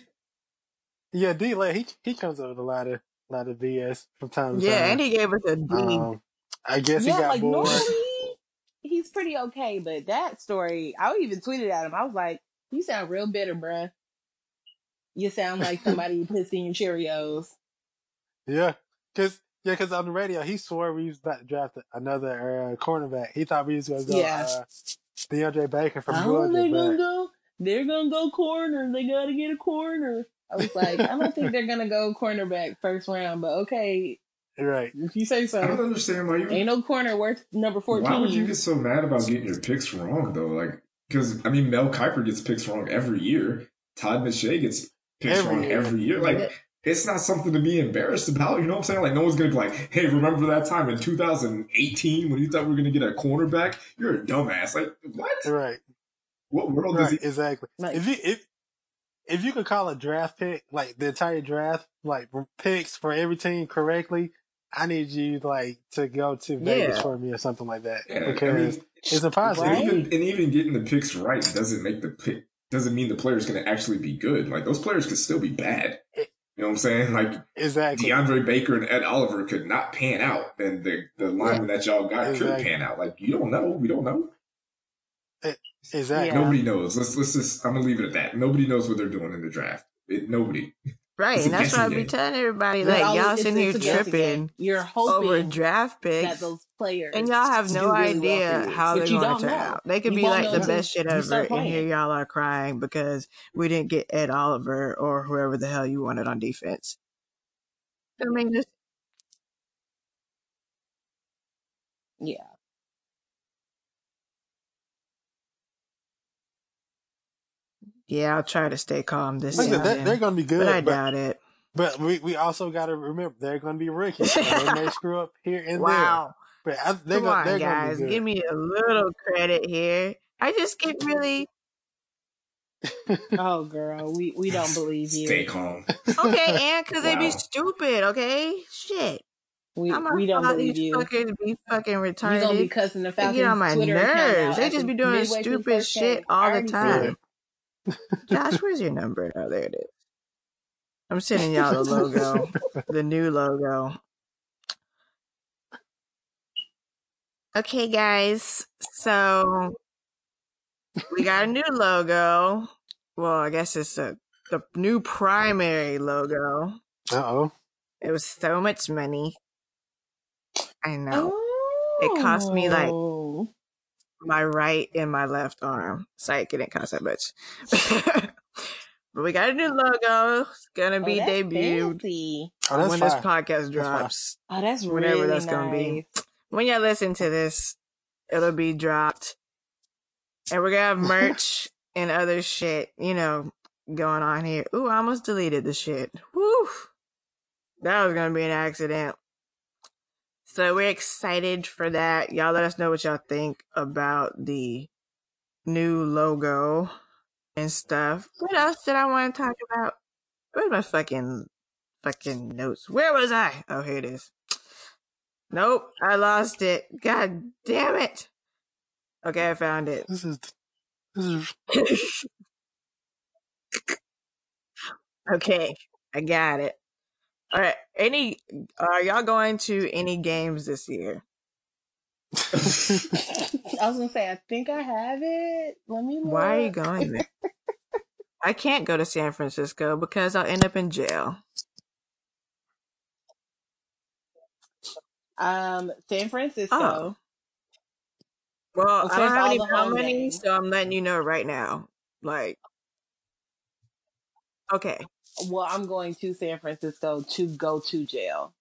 Yeah, D. Like, he he comes up with a lot of a lot of BS from time to Yeah, time. and he gave us a D. Um, I guess he yeah. got Like bored. normally he's pretty okay, but that story, I even tweeted at him. I was like, "You sound real bitter, bruh. You sound like somebody put in your Cheerios." Yeah, because yeah, because on the radio he swore we was about to draft another uh, cornerback. He thought we was going to go Yeah. uh, DeAndre Baker from Oh, Georgia. they're gonna go. They're gonna go corner. They gotta get a corner. I was like, I don't think they're gonna go cornerback first round, but okay, Right. if you say so. I don't understand why you Ain't no corner worth number fourteen. Why would you get so mad about getting your picks wrong though? Like, because I mean, Mel Kiper gets picks wrong every year. Todd McShay gets picks Every wrong year. every year. Like, it's not something to be embarrassed about. You know what I'm saying? Like, no one's gonna be like, "Hey, remember that time in 2018 when you thought we were gonna get a cornerback? You're a dumbass." Like, what? Right. What world does Right. he? Exactly. Like- if you if if you could call a draft pick like the entire draft like picks for every team correctly, I need you like to go to Vegas Yeah. for me or something like that Yeah, I because mean, it's impossible. and even and even getting the picks right doesn't make the pick doesn't mean the player's gonna actually be good. Like, those players could still be bad. Eh. You know what I'm saying? Like, Exactly. DeAndre Baker and Ed Oliver could not pan out, then the the lineman that y'all got could pan out. Like you don't know, we don't know. Eh, exactly. Nobody knows. Let's let's just. I'm gonna leave it at that. Nobody knows what they're doing in the draft. It, nobody. Right, and that's what I guessing be telling everybody. They're Like always- y'all it's- sitting here it's a guessing tripping game. You're over hoping draft that picks, those players and y'all have no really idea for you. how they're going to turn know. out. They could You be like the best shit ever, and here y'all are crying because we didn't get Ed Oliver or whoever the hell you wanted on defense. I mean, just Yeah. Yeah, I'll try to stay calm this Like I season, they're, they're going to be good. but I but, doubt it. but we, we also got to remember they're going to be rookies. and they may screw up here and Wow. there. But I, they're Come going on, they're guys. to be Give me a little credit here. I just get really Oh, girl, we we don't believe you. Stay calm. okay, and because they be stupid. Okay, shit. We I'm we don't believe these you. fuckers be fucking We gonna be retarded. cussing the They get on my Twitter nerves. They at just be doing midway stupid shit game. I all the already see time. Josh, where's your number? Oh, there it is. I'm sending y'all the logo, the new logo. Okay, guys. So we got a new logo. Well, I guess it's a the new primary logo. Uh oh. It was so much money. I know. It cost me, like, Oh. My right and my left arm. Psych, it didn't cost that much. but we got a new logo. It's gonna oh, be oh, debuted fancy. Oh, when fine. this podcast fine. drops. Oh, that's Whenever really that's nice. gonna be. When y'all listen to this, it'll be dropped. And we're gonna have merch and other shit, you know, going on here. Ooh, I almost deleted the shit. Woo! That was gonna be an accident. So we're excited for that. Y'all let us know what y'all think about the new logo and stuff. What else did I want to talk about? Where's my fucking fucking notes? Where was I? Oh, here it is. Nope, I lost it. God damn it. Okay, I found it. This is this is okay, I got it. All right, any are y'all going to any games this year? I was gonna say, I think I have it. Let me look. Why are you going there? I can't go to San Francisco because I'll end up in jail. Um, San Francisco. Oh. Well, I don't have any money, so I'm letting you know right now. Like, okay. Well, I'm going to San Francisco to go to jail.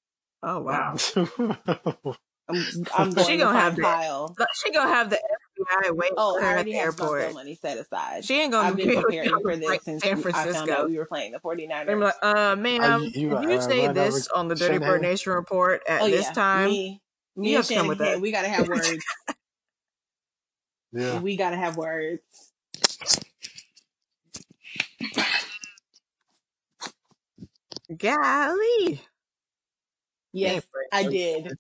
Oh wow. Wow. I'm I'm going She gonna have find that. Kyle. She gonna have the FBI wait Oh, for her at the have my bill airport. money set aside. She ain't gonna I've be been able preparing for this like since San we- I found out Francisco. we were playing the 49ers. I'm like, uh, ma'am, you- you, you uh, say this over on the Dirty Bird Nation report at oh this yeah, time, me, me you and have to come with Shanahan, us. we gotta have words. yeah. we gotta have words. Golly. Yes, Ain't I Frank. did.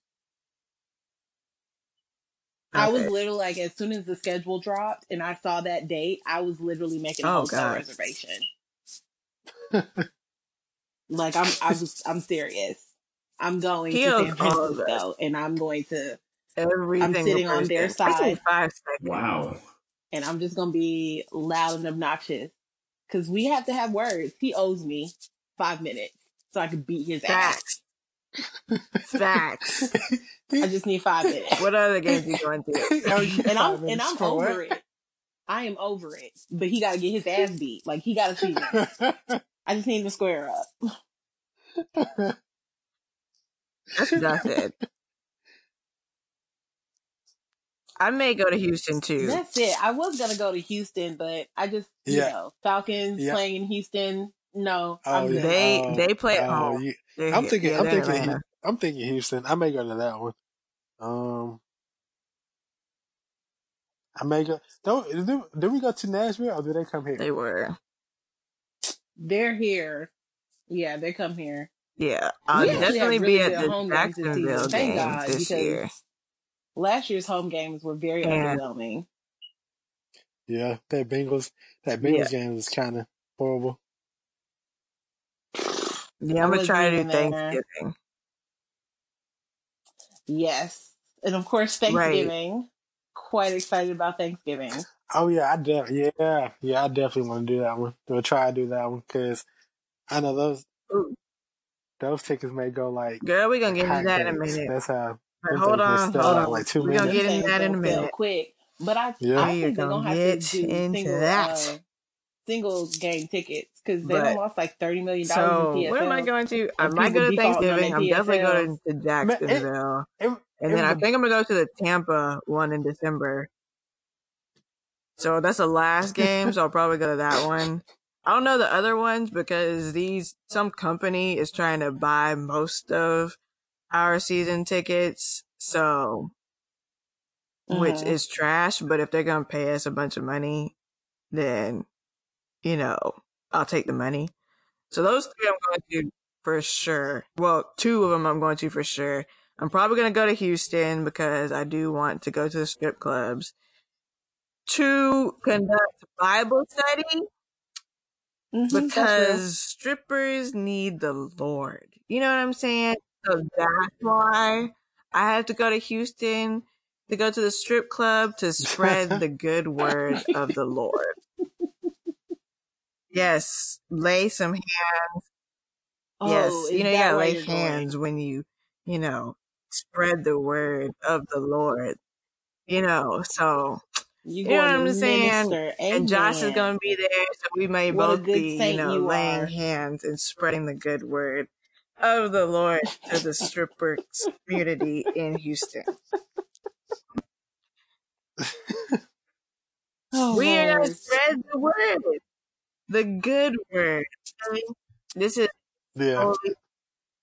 I was Okay. literally like, as soon as the schedule dropped and I saw that date, I was literally making a Oh, hotel God. reservation. like I'm, I was, I'm serious. I'm going He to owes San all of us. Francisco, and I'm going to, Every I'm single sitting on their person. I side. five seconds. Wow. and I'm just gonna be loud and obnoxious because we have to have words. He owes me five minutes so I can beat his ass. Facts. Facts. I just need five minutes, What other games you going to? Oh, you and I'm and I'm for over it. I am over it, but he got to get his ass beat. Like he got to see me. I just need to square up. That's what I said. I may go to Houston too. That's it. I was gonna go to Houston, but I just you Yeah. know Falcons Yeah. playing in Houston. No, Oh, I'm yeah. They Oh, they play at oh, home. you- They're I'm here- thinking. yeah, I'm thinking. Atlanta. I'm thinking Houston. I may go to that one. Um, I may go. Don't do, do we go to Nashville or do they come here? They were. They're here. Yeah, they come here. Yeah, I'll we definitely have be at the home Jacksonville season. Thank game God, this year. last year's home games were very Yeah. underwhelming. Yeah, that Bengals. That Yeah. Bengals game was kind of horrible. Yeah, I I'm gonna wasn't try to do even there. Thanksgiving. Yes, and of course Right. Thanksgiving. Quite excited about Thanksgiving. Oh yeah, I definitely yeah yeah I definitely want to do that one. We'll try to do that one because I know those Ooh. those tickets may go like Girl, we're gonna get into that in a hotcakes. minute. That's how. But them hold things on, sell hold out on. Like two We're gonna minutes. get into Things that in a gonna sell minute. quick. But I, Yeah. I We are think they're gonna gonna have get to do into single that. uh, single game tickets because they But- lost like thirty million dollars So in PSL. what am I going to? I And might go to Thanksgiving. I'm definitely going to Jacksonville, It, and it then I think I'm gonna go to the Tampa one in December. So that's the last game. so I'll probably go to that one. I don't know the other ones because these some company is trying to buy most of our season tickets. So which Mhm. is trash. But if they're gonna pay us a bunch of money, then you know I'll take the money. So those three I'm going to for sure. Well, two of them I'm going to for sure. I'm probably gonna go to Houston because I do want to go to the strip clubs to conduct Bible study Mhm, because strippers need the Lord. You know what I'm saying? So that's why I have to go to Houston to go to the strip club to spread the good word of the Lord. Yes, lay some hands. Oh, yes, you know, you gotta lay you're going? hands when you, you know, spread the word of the Lord. You know, so You You know what I'm saying? minister? and Josh is gonna be there, so we may What both be, you know, you laying are. hands and spreading the good word of the Lord to the stripper community in Houston. Oh, We are gonna spread the word, the good word. okay? This is yeah. holy,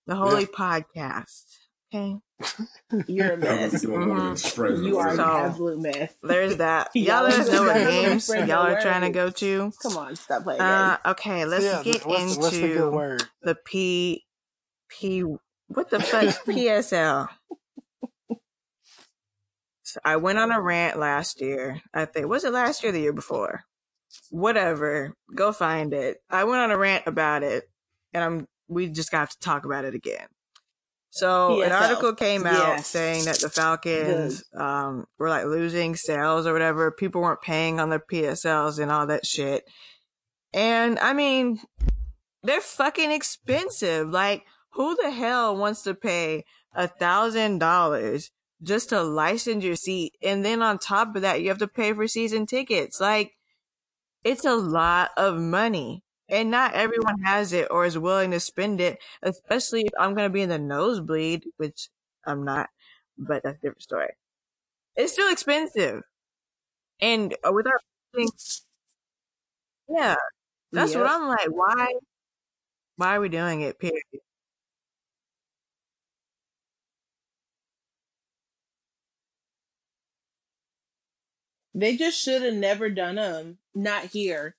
the holy podcast. Okay, You're a I'm mess. doing more than spreading You are an. So- absolute mess. there's that. Y'all Y'all let us know what y'all games y'all are trying to go to. Come on, stop playing Uh, okay, let's yeah, get what's, the- what's the into the P P what the fuck PSL. So I went on a rant last year. I think was it last year or the year before? Whatever. Go find it. I went on a rant about it and I'm we just got to talk about it again. So an article came out Yes. saying that the Falcons um were like losing sales or whatever. People weren't paying on their PSLs and all that shit. And I mean, they're fucking expensive. Like, who the hell wants to pay a thousand dollars just to license your seat? And then on top of that, you have to pay for season tickets. Like, it's a lot of money. And not everyone has it or is willing to spend it, especially if I'm going to be in the nosebleed, which I'm not, but that's a different story. It's still expensive. And uh, without, yeah, that's what I'm like. Why? Why are we doing it? Period. They just should have never done them. Not here.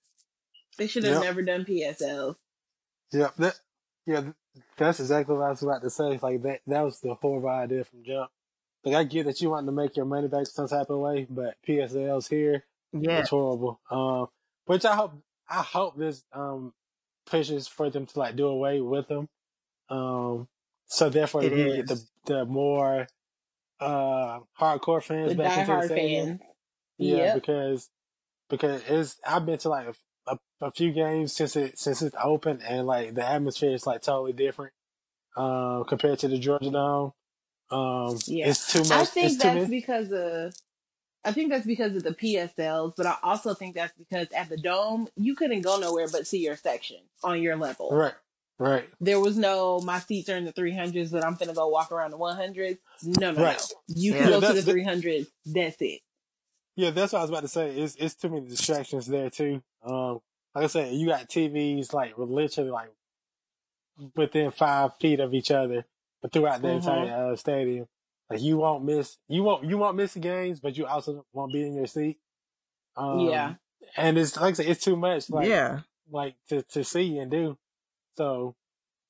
They should have Yep. never done PSL. Yeah, that, yeah, that's exactly what I was about to say. Like that, that was the horrible idea from jump. Like I get that you want to make your money back some type of way, but PSL's here. Yeah. It's horrible. Um, which I hope, I hope this um pushes for them to like do away with them. Um, so therefore It you get the the more uh hardcore fans The back into the diehard fans. Yeah, Yep. because because it's I've been to like a, a, a few games since it since it's open, and like the atmosphere is like totally different um, compared to the Georgia Dome. Um, Yeah. it's too much. I think that's many. because of I think that's because of the PSLs, but I also think that's because at the dome you couldn't go nowhere but see your section on your level. Right, right, There was no my seats are in the three hundreds, but I'm gonna go walk around the one hundreds. No, no, Right. no. You Yeah. can go Yeah, to the that- that- three hundreds. That's it. Yeah. That's what I was about to say. It's it's too many distractions there too. Um, like I said, you got TVs like literally like within five feet of each other, but throughout the Mhm. entire uh, stadium. Like you won't miss, you won't you won't miss the games, but you also won't be in your seat. Um, Yeah. and it's like I said, it's too much. Like yeah. like to, to see and do. So,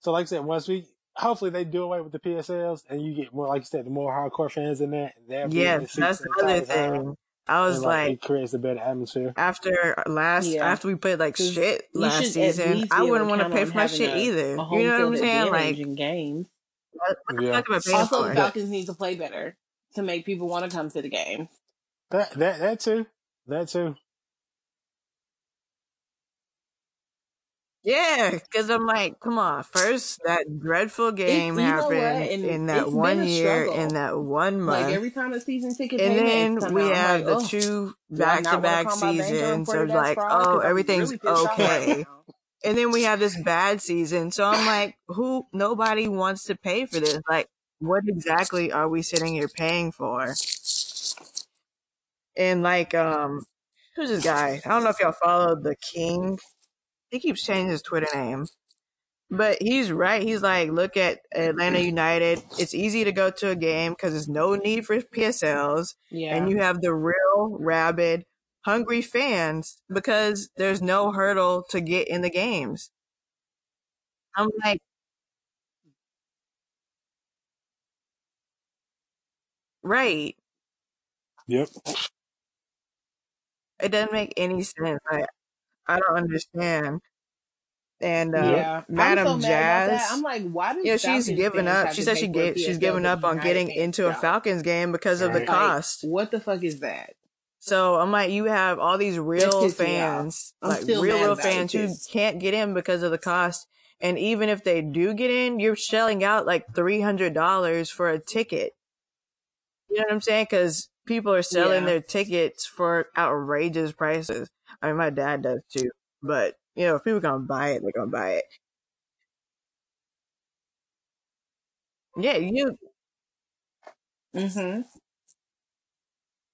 so like I said, once we hopefully they do away with the PSLs and you get more, like you said, the more hardcore fans in there. and they'll be in the Yes. That's the other time, thing. I was and, like, it creates a better atmosphere. after last, Yeah. after we played like 'Cause shit last season, I wouldn't want to pay for my shit a, either. a You know what I'm saying? Like, in games. What, what yeah. I paying Also, the for? Falcons need to play better to make people want to come to the game. That that that too, that too. Yeah, because I'm like, come on. First, that dreadful game what? happened And in that one year, struggle. in that one month. Like every time a season ticket and then we out, have like, the two back to not want to back call my bank and seasons report of like, oh, everything's really right okay. And then we have this bad season. So I'm like, who, nobody wants to pay for this. Like, what exactly are we sitting here paying for? And like, um, who's this guy? I don't know if y'all follow the King. He keeps changing his Twitter name. But he's right. He's like, look at Atlanta United. It's easy to go to a game because there's no need for PSLs. Yeah. And you have the real, rabid, hungry fans because there's no hurdle to get in the games. I'm like, right. Yep. It doesn't make any sense. I, I don't understand. And uh, yeah. Madam I'm so mad about that. Jazz, I'm like, why you know, she's giving up. She said she gave she's giving up on getting into a? Falcons game because of the cost. what the fuck is that? So I'm like, you have all these real pissed me off. fans, like real, real fans who can't get in because of the cost. And even if they do get in, you're shelling out like three hundred dollars for a ticket. You know what I'm saying? Because people are selling Yeah. their tickets for outrageous prices. I mean, my dad does too. But you know, if people gonna buy it, they're gonna buy it. Yeah, you. Mm-hmm.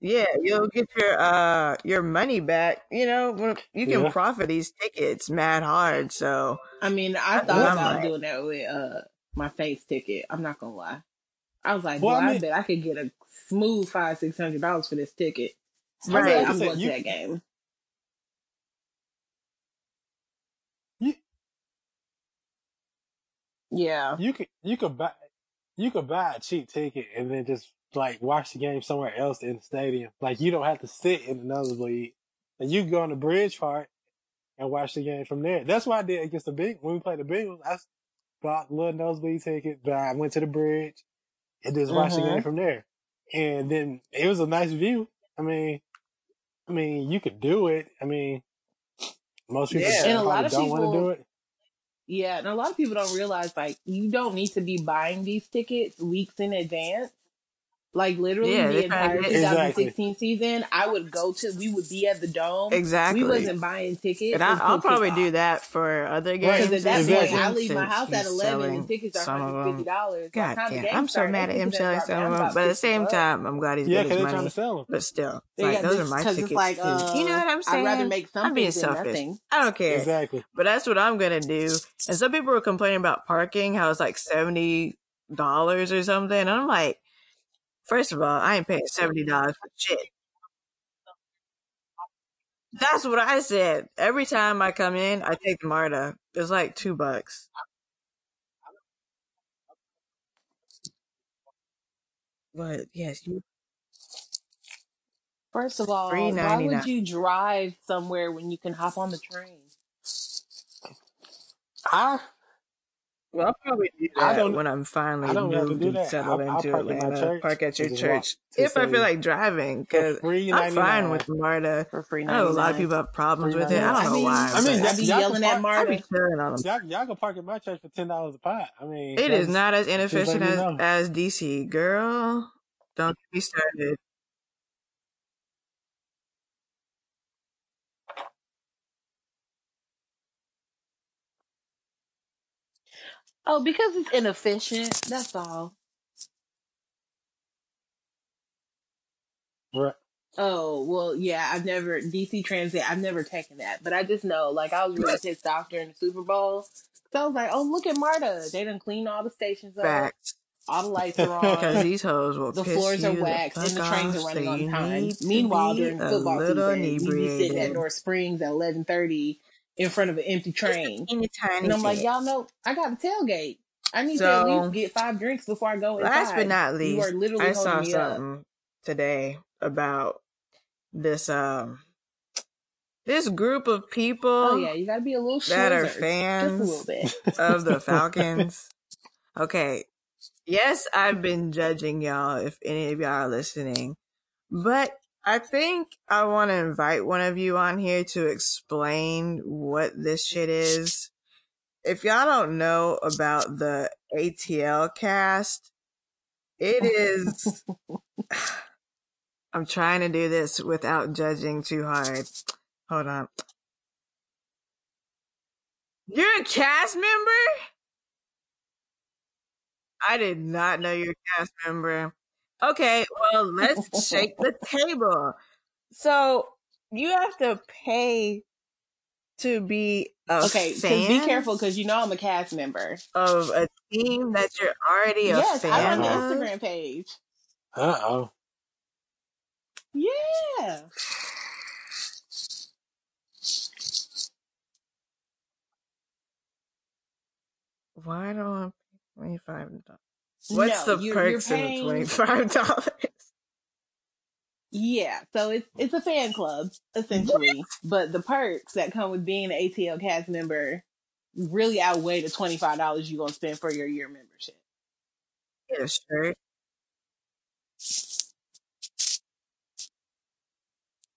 Yeah, you'll get your uh your money back. You know, when you can Yeah. profit these tickets mad hard. So I mean, I thought I'm about like. doing that with uh my face ticket. I'm not gonna lie. I was like, Well, boy, I I, mean- bet I could get a smooth five, six hundred dollars for this ticket. I Right. I I'm going you- to that game. You Yeah. you could you could buy you could buy a cheap ticket and then just like watch the game somewhere else in the stadium. Like you don't have to sit in another nosebleed. And you can go on the bridge part and watch the game from there. That's what I did against the big when we played the Bengals. I bought a little nosebleed ticket, but I went to the bridge and just watched the Mhm. game from there. And then it was a nice view. I mean, I mean, you could do it. I mean, most people Yeah. And a lot of don't want to do it. Yeah, and a lot of people don't realize like you don't need to be buying these tickets weeks in advance. Like literally Yeah, the they try to entire get- 2016 season, I would go to. We would be at the dome. exactly. We wasn't buying tickets. and I, i'll probably do that for other games. Because at that Exactly. point, I season, leave my house at 11 selling and tickets are some of them. $150. By God damn, I'm so mad at him selling some of them, but at the same bucks. time, I'm glad he's Yeah, getting his they're trying money. to sell them. But still, Yeah, like those are my tickets like, too. uh, you know what I'm saying? I'd rather make I'm being selfish. I don't care. Exactly. But that's what I'm gonna do. And some people were complaining about parking, how it's like seventy dollars or something. And I'm like, first of all, I ain't paying seventy dollars for shit. That's what I said. Every time I come in, I take the Marta. It's like two bucks. But yes, you First of all, Three why would you drive somewhere when you can hop on the train? I Well, I'll probably do I that don't- when I'm finally I don't to moved do and settled I'll- I'll into park at Atlanta. church Park at your and just walk church if I feel like driving. Cause free I'm ninety fine with Marta. For free I know a lot of people have problems with it. I don't I know mean, why. I mean, but I be y'all can yelling at park- I Marta. be chilling on them. Y'all, y'all can park at my church for ten dollars a pop. I mean, It is not as inefficient as, as DC, girl. Don't get me started. Oh, because it's inefficient. That's all. Right. Oh, well, yeah, I've never, DC Transit, I've never taken that. But I just know, like, I was really pissed off during the Super Bowl. So I was like, oh, look at Marta. They done clean all the stations up. Facts. All the lights are Because these hoes will The piss floors are you the waxed and the fuck trains off, are running so on you time. need to Meanwhile, be during a football little season, we be sitting at inebriated. North Springs at 1130 in front of an empty train. Teeny tiny And I'm like, y'all know, I got a tailgate. I need to at least get five drinks before I go inside. Last but not You least, are literally I saw me up. something today about this um this group of people Oh yeah, you gotta be a little that are. Fans of the Falcons. okay. Yes, I've been judging y'all if any of y'all are listening. But I think I want to invite one of you on here to explain what this shit is. if y'all don't know about the ATL cast, it is. I'm trying to do this without judging too hard. Hold on. You're a cast member? I did not know you're a cast member. Okay, well, let's shake the table. So you have to pay to be a Okay, because fan be careful because you know I'm a cast member. of a team that you're already a Yes, I fan run the? Instagram page. Uh oh. Yeah. Why don't I pay twenty five dollars? What's no, the you, perks you're of the paying. twenty five dollars? Yeah, so it's it's a fan club essentially, but the perks that come with being an ATL cast member really outweigh the twenty five dollars you're gonna spend for your year membership. Get a shirt.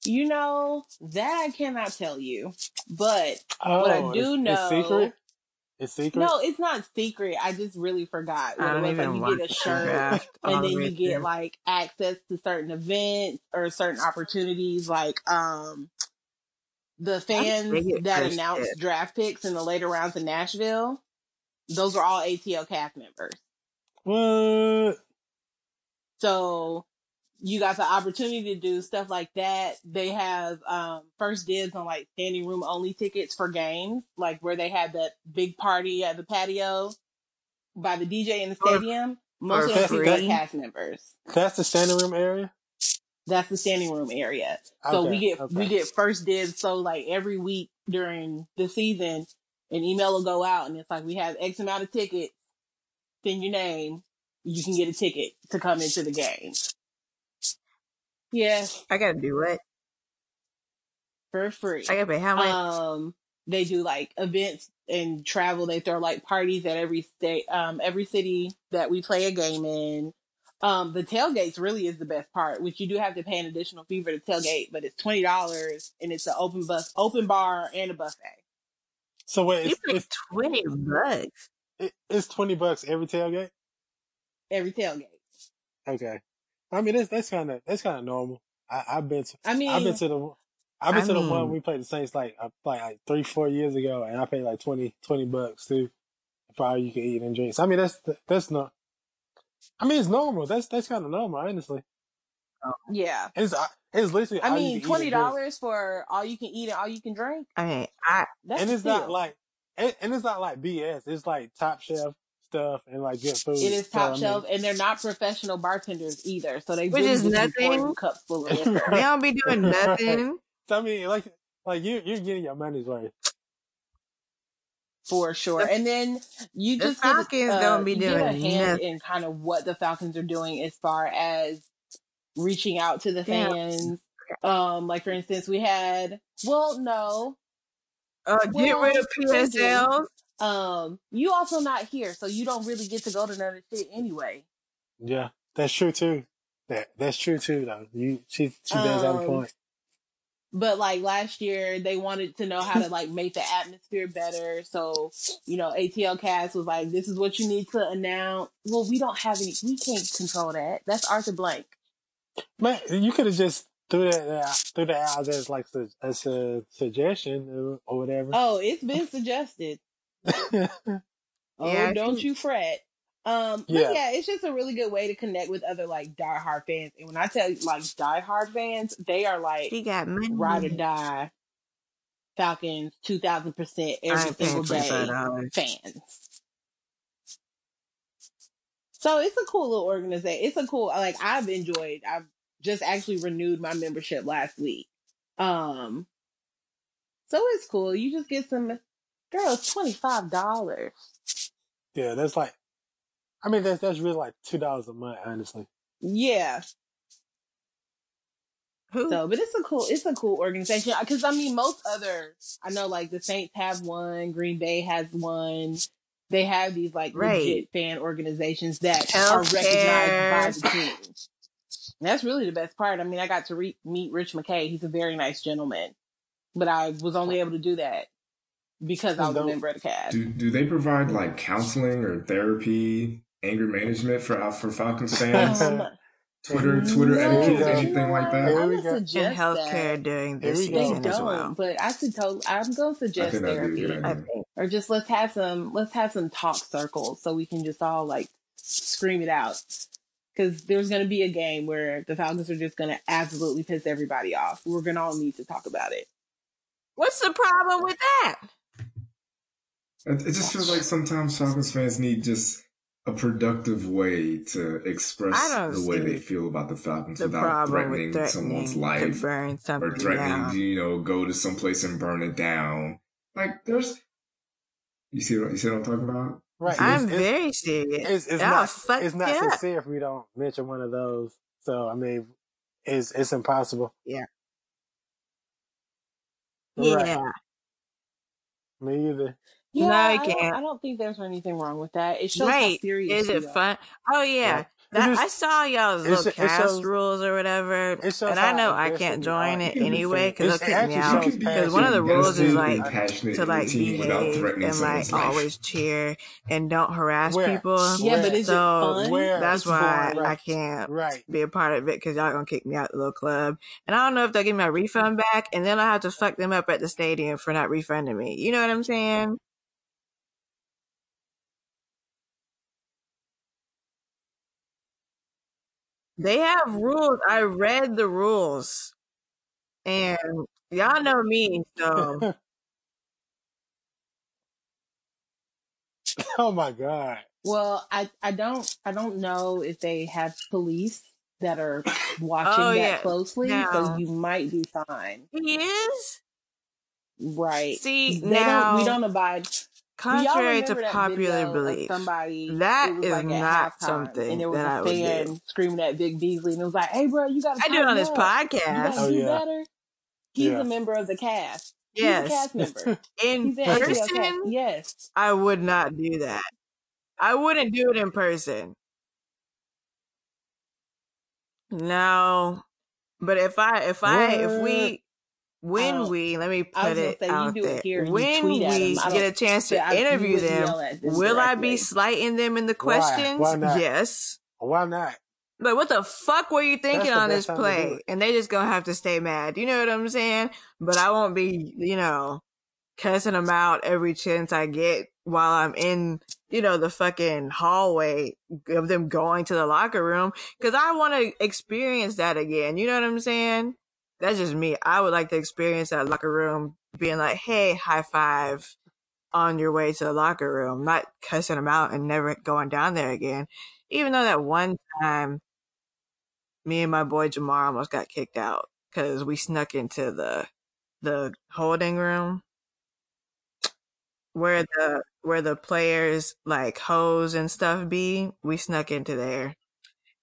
You know that I cannot tell you, but Oh, what I do it's, know, it's secret. No, it's not secret. I just really forgot what I it don't was. even Like you get a shirt, draft and then you get through. like access to certain events or certain opportunities, like um the fans that first announce draft picks in the later rounds in Nashville. Those are all ATL cast members. What? So you got the opportunity to do stuff like that. They have um, first dibs on like standing room only tickets for games, like where they had that big party at the patio by the DJ in the For- stadium. Most of for those people are cast members. That's the standing room area. That's the standing room area. So Okay, we get okay. we get first dibs. So like every week during the season, an email will go out and it's like we have X amount of tickets. Send your name. You can get a ticket to come into the game. Yeah, I gotta do what? for free. I gotta pay how much? Um, they do like events and travel. They throw like parties at every state, um, every city that we play a game in. Um, the tailgates really is the best part, which you do have to pay an additional fee for the tailgate, but it's twenty dollars and it's an open bus, open bar and a buffet. So wait, you it's, pay it's twenty bucks. it, it's twenty bucks every tailgate. Every tailgate. Okay. I mean that's that's kind of that's kind of normal. I, I've been to I mean, I've been to the I've been I to the mean- one we played the Saints like uh, like, like three four years ago, and I paid like 20, 20 bucks too for all you can eat and drinks. I mean that's that's not. I mean it's normal. That's that's kind of normal, honestly. yeah. It's uh, it's literally. I all you mean, can twenty dollars for all you can eat and all you can drink. I mean, I That's and it's still. not like and, and it's not like BS. It's like top shelf stuff and like good food. It is So, top I mean, shelf, and they're not professional bartenders either. So they Which is just be pouring nothing. you cups full of liquor. they don't be doing nothing. So, I mean, like like you you're getting your money's worth. for sure. And then you the just get, Falcons uh, don't be you get a doing hand nothing. in kind of what the Falcons are doing as far as reaching out to the Yeah. fans. Um, like for instance, we had well, no, Uh, get Well, rid of they do. PSLs. Um, you also not here, so you don't really get to go to none of the shit anyway. Yeah, that's true too. That that's true too, though. You she she does have a Um, point. But like last year, they wanted to know how to like make the atmosphere better. So, you know, ATL Cast was like, this is what you need to announce. Well, we don't have any, we can't control that. That's Arthur Blank. Man, you could have just threw that out, threw that out as like su- as a suggestion or, or whatever. Oh, it's been suggested. Oh, don't you fret. Um, Yeah. but yeah, it's just a really good way to connect with other like diehard fans. And when I tell you like diehard fans, they are like She got money. ride or die Falcons, two thousand percent every single day fans. So it's a cool little organization. It's a cool like I've enjoyed. I've just actually renewed my membership last week. Um, so it's cool. You just get some girls twenty five dollars. yeah, that's like, I mean, that's that's really like two dollars a month, honestly. Yeah. Who? So, but it's a cool, it's a cool organization. Uh, Cause I mean, most other, I know like the Saints have one, Green Bay has one. They have these like Right. legit fan organizations that are Healthcare. recognized by the team. And that's really the best part. I mean, I got to re- meet Rich McKay. He's a very nice gentleman, but I was only able to do that because I was a Don't- member of the cast. Do do they provide like counseling or therapy, anger management for for Falcons fans? Um, Twitter Twitter no, etiquette, anything like that? Here I we would go. and suggest healthcare that. during this we go. They season as don't, well. but I could totally. I'm going to I suggest think that'd be a therapy, I think. or just let's have some let's have some talk circles so we can just all like scream it out. Because there's going to be a game where the Falcons are just going to absolutely piss everybody off. We're going to all need to talk about it. What's the problem with that? It, it just feels like sometimes Falcons fans need just a productive way to express the way they feel about the Falcons The without threatening, with threatening someone's life burn or threatening down. to, you know, go to someplace and burn it down. Like there's you see what you see what I'm talking about? Right. I'm it's, very serious. it's, it's I'll not it's not up. sincere if we don't mention one of those. So I mean, it's it's impossible. Yeah. Right. Yeah. Me either. No, Yeah, you I don't, can't. I don't think there's anything wrong with that. It shows how Right. serious Is it fun? Oh yeah. Right. That, just- I saw y'all's little sho- cast shows- rules or whatever, and I know I can't join it anyway because they'll kick me out. Because one of the rules is like and passionate to in like team without behave threatening and like always cheer and don't harass Where? people. Yeah, but Where? is it So fun? Where? that's It's why boring. I can't Right. be a part of it because y'all gonna kick me out the little club. And I don't know if they'll give me my refund back, and then I have to fuck them up at the stadium for not refunding me. You know what I'm saying? They have rules. I read the rules, and y'all know me, so oh my god. Well, I, I don't I don't know if they have police that are watching Oh, that yeah. closely, No. so you might be fine. he is. Right. See, they now- don't we don't abide Do y'all Contrary to popular belief, Somebody that it was is like not halftime, something and there was that I a fan do. screaming at Vic Beasley, and it was like, "Hey, bro, you got to I do it on this podcast. got Oh, do yeah. better." He's Yeah. a member of the cast. He's a Yes, cast member. in He's an HBO cast. person, Yes. I would not do that. I wouldn't do it in person. No, but if I, if I, if we, when don't- we, let me Um, I was put it say, you out do it there. here and you when we get a chance to I- interview them, yell at them will I be slighting them in the questions? Why not? Yes. Why not? Like, what the fuck were you thinking on this best time to do play? And they just gonna have to stay mad. You know what I'm saying? But I won't be, you know, cussing them out every chance I get while I'm in, you know, the fucking hallway of them going to the locker room. Cause I want to experience that again. You know what I'm saying? That's just me. I would like to experience that locker room being like, Hey, high five on your way to the locker room, not cussing them out and never going down there again. Even though that one time me and my boy Jamar almost got kicked out because we snuck into the the holding room where the where the players like hose and stuff be. We snuck into there,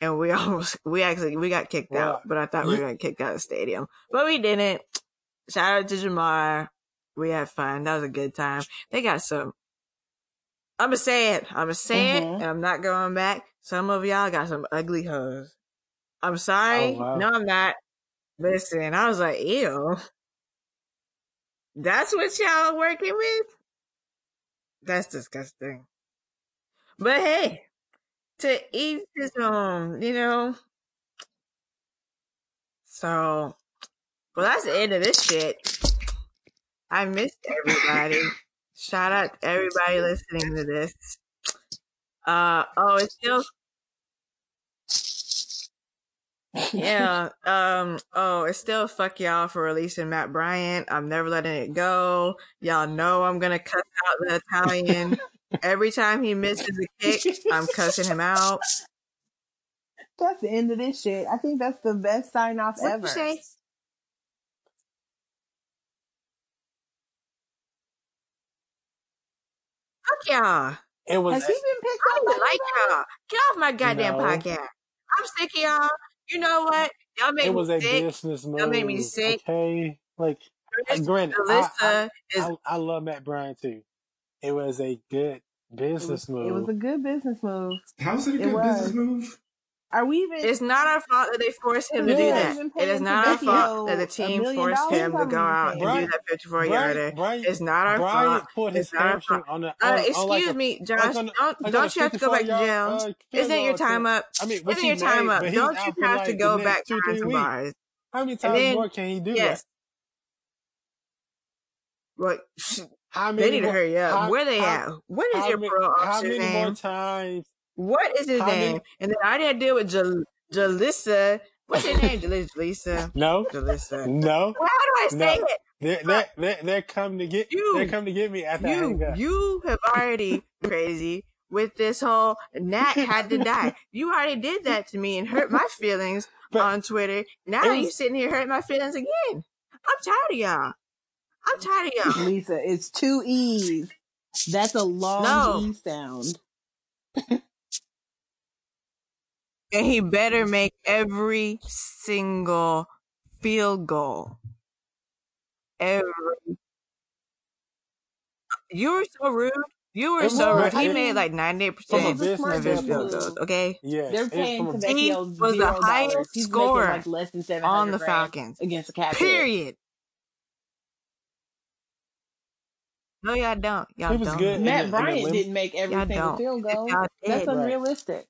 and we almost we actually we got kicked Well, out. But I thought we were gonna kick out of the stadium, but we didn't. Shout out to Jamar. We had fun. That was a good time. They got some. I'ma say it. I'ma say it, Mhm. and I'm not going back. Some of y'all got some ugly hoes. I'm sorry. Oh, wow. No, I'm not. Listen, I was like, ew. That's what y'all working with? That's disgusting. But hey, to each his own, you know? So, well, that's the end of this shit. I missed everybody. Shout out to everybody listening to this. Uh, oh, it's still yeah. Um. Oh, it's still fuck y'all for releasing Matt Bryant. I'm never letting it go. Y'all know I'm gonna cuss out the Italian every time he misses a kick. I'm cussing him out. That's the end of this shit. I think that's the best sign off ever. you say? Fuck y'all. It was Has he been picked I up? don't even by like y'all. Get off my goddamn No. podcast. I'm sick of y'all. You know what? Y'all make it was me a sick. business move. That made me sick. Okay, like Chris granted, I, Alyssa I, is I, I love Matt Bryant too. It was a good It business was, move. it was a good business move. How's it a good was. business move? Are we even? It's not our fault that they forced him to do that. It is not our fault that the team forced him to go out paying and do that 54 yarder. It's not our Brian fault. It's not our fault. on a Uh, on, on excuse like a, me, Josh. like on, don't like a don't you have to go back to jail? uh, Isn't your time up? I mean, which Isn't your time made, up? Don't you have to go back next two, behind some bars? How many times then more can he do yes, well, How they many need to hurry up. How Where they how at? What is your many how officer's many more name? times? What is his How name? many? And then I already had to deal with Jal- Jalissa. What's your name? Jalis- Jalissa. No, Jalissa. no, how do I say no. it? They're they're they're, they're coming to get you. they're coming to get me after you, you have already crazy with this whole Nat had to die. You already did that to me and hurt my feelings but on Twitter. Now you sitting here hurting my feelings again. I'm tired of y'all. I'm tired of y'all. Lisa, it's two E's. That's a long No. E sound. And he better make every single field goal. Every. You were so rude. You were it so rude. He made like 98% it from a was a of his field goals, okay? Yes, They're it paying from a He was the highest dollars. Scorer like less than seven on the Falcons. against the cap. Period. No, y'all don't. Y'all was don't. good Matt Bryant didn't make every Y'all single don't. field goal. y'all That's did, Right. unrealistic.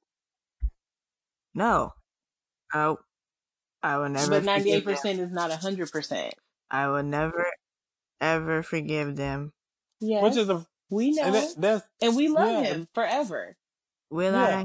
no. Oh, I will never But ninety-eight percent is not hundred percent. I will never, ever forgive them. Yeah, which is a we and that, know, and we love yeah him forever. Will yeah. I?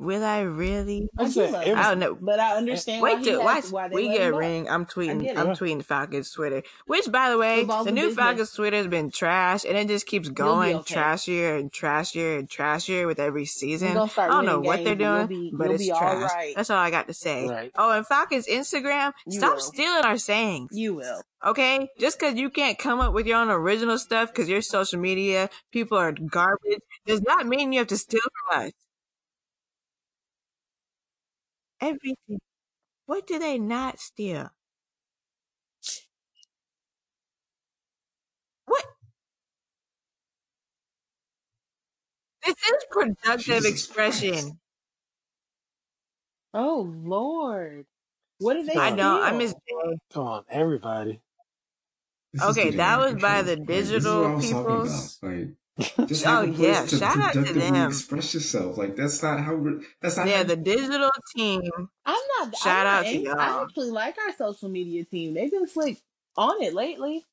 Will I really? Like I I do said, love it I was don't know. but I eh, understand Wait he till has watch. why they We get a ring. I'm tweeting. I'm tweeting Falcons Twitter. Which, by the way, Football's the new business. Falcons Twitter has been trash, and it just keeps going okay. trashier and trashier and trashier with every season. I don't know winning what they're games, and you'll doing, be but you'll it's be trash. right. That's all I got to say. Right. Oh, and Falcons Instagram, You stop will. stealing our sayings. You will. Okay, just because you can't come up with your own original stuff because your social media people are garbage does not mean you have to steal from us. Everything. What do they not steal? What? This is productive Jesus Christ. expression. Oh Lord, what did they I Come on, know. I miss steal? Come on, everybody. This Okay, that was by the Like this is what I digital was talking about. peoples. Like just Oh have a yeah, to shout out to productively express yourself. Like that's not how we're that's not Yeah, how the digital team. I'm not. I'm Shout not out to angry. I y'all. I actually like our social media team. They've been slick on it lately.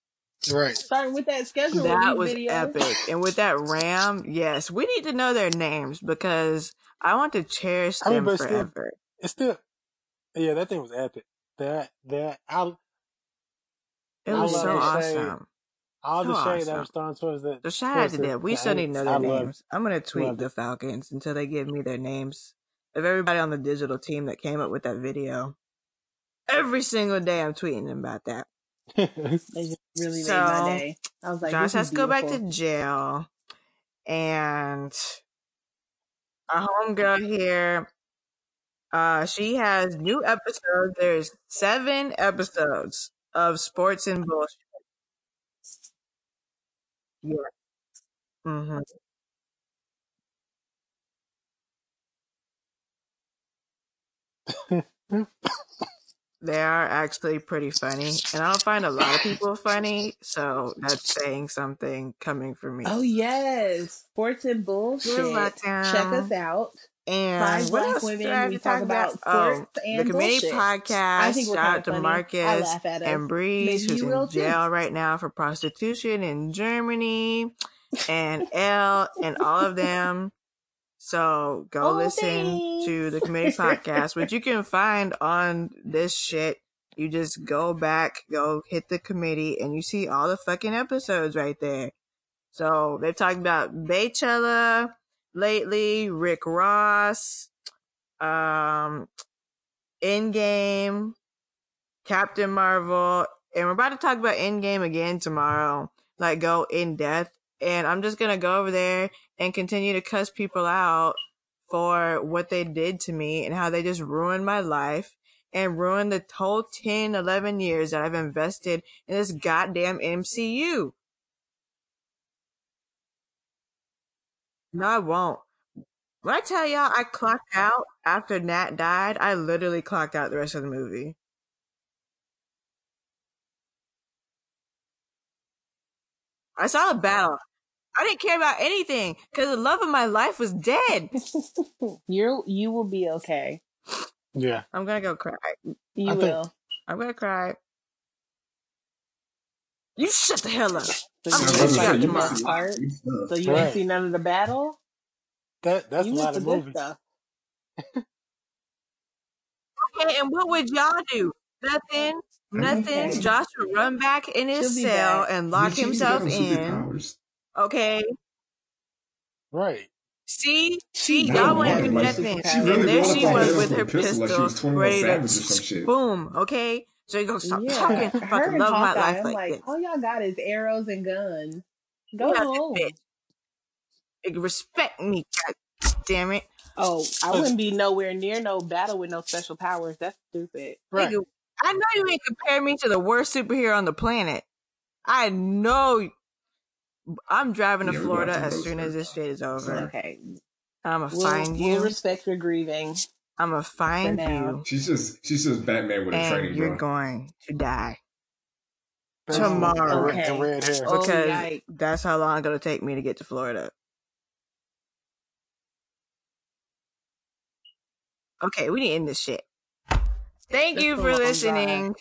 Right. Starting with that schedule That was video. epic. And with that Ram, yes, we need to know their names because I want to cherish I mean, them but still, forever. it's still, yeah, that thing was epic. That that I It was love so the shade, awesome. All So the shade that awesome. was thrown towards the So shout out towards to the, them. We the still need to know Aints. their I loved names. I'm gonna tweet the. Falcons until they give me their names of everybody on the digital team that came up with that video. Every single day I'm tweeting them about that. They just really made my day. I was like, Josh this is has to go back to jail and our homegirl here, uh, she has new episodes. There's seven episodes of sports and bullshit. Yeah. hmm They are actually pretty funny, and I don't find a lot of people funny, so that's saying something coming from me. Oh yes, sports and You're bullshit. Check us out. And Five what else do I have We to talk talk about? about Oh, sports um, the community bullshit. I podcast. think we're Shout out to funny. Marcus laugh at us. and Breeze, Maybe who's in too. jail right now for prostitution in Germany, and L and all of them. So go Oh, listen to the committee podcast, which you can find on this shit. You just go back, go hit the committee, and you see all the fucking episodes right there. So they've talked about Beychella lately, Rick Ross, um, Endgame, Captain Marvel, and we're about to talk about Endgame again tomorrow. Like go in depth, and I'm just gonna go over there and continue to cuss people out for what they did to me and how they just ruined my life and ruined the whole 10, 11 years that I've invested in this goddamn MCU. No, I won't. When I tell y'all I clocked out after Nat died, I literally clocked out the rest of the movie. I saw the battle. I didn't care about anything because the love of my life was dead. You're you will be okay. Yeah. I'm gonna go cry. You I think- will. I'm gonna cry. You shut the hell up. So I'm you gonna like you the must best see part. So you Right. didn't see none of the battle. That that's you a missed lot of good movies. stuff. Okay, and what would y'all do? Nothing. Nothing. Okay. Josh would run back in his She'll cell back. and lock She- she himself in. Okay. Right. See, see, She y'all really wouldn't do wanted, like, nothing. she and there she was with her pistol pistol, like she was ready to boom. Okay, so you gonna stop Yeah, talking her about the love of my life like, like, this. all y'all got is arrows and guns. Go Yeah, home. Respect me, god damn it. Oh, I oh. wouldn't be nowhere near no battle with no special powers. That's stupid. Right. I know you ain't compare me to the worst superhero on the planet. I know. I'm driving to Yeah, Florida to as soon as this shit is over. Okay, I'm gonna we'll, find we'll you. respect your grieving. I'm gonna find you, She's just she's just Batman with a and training you're bra. going to die tomorrow And, and red hair. Oh, because yikes. that's how long it's gonna take me to get to Florida. Okay, we need to end this shit. Thank Let's you for listening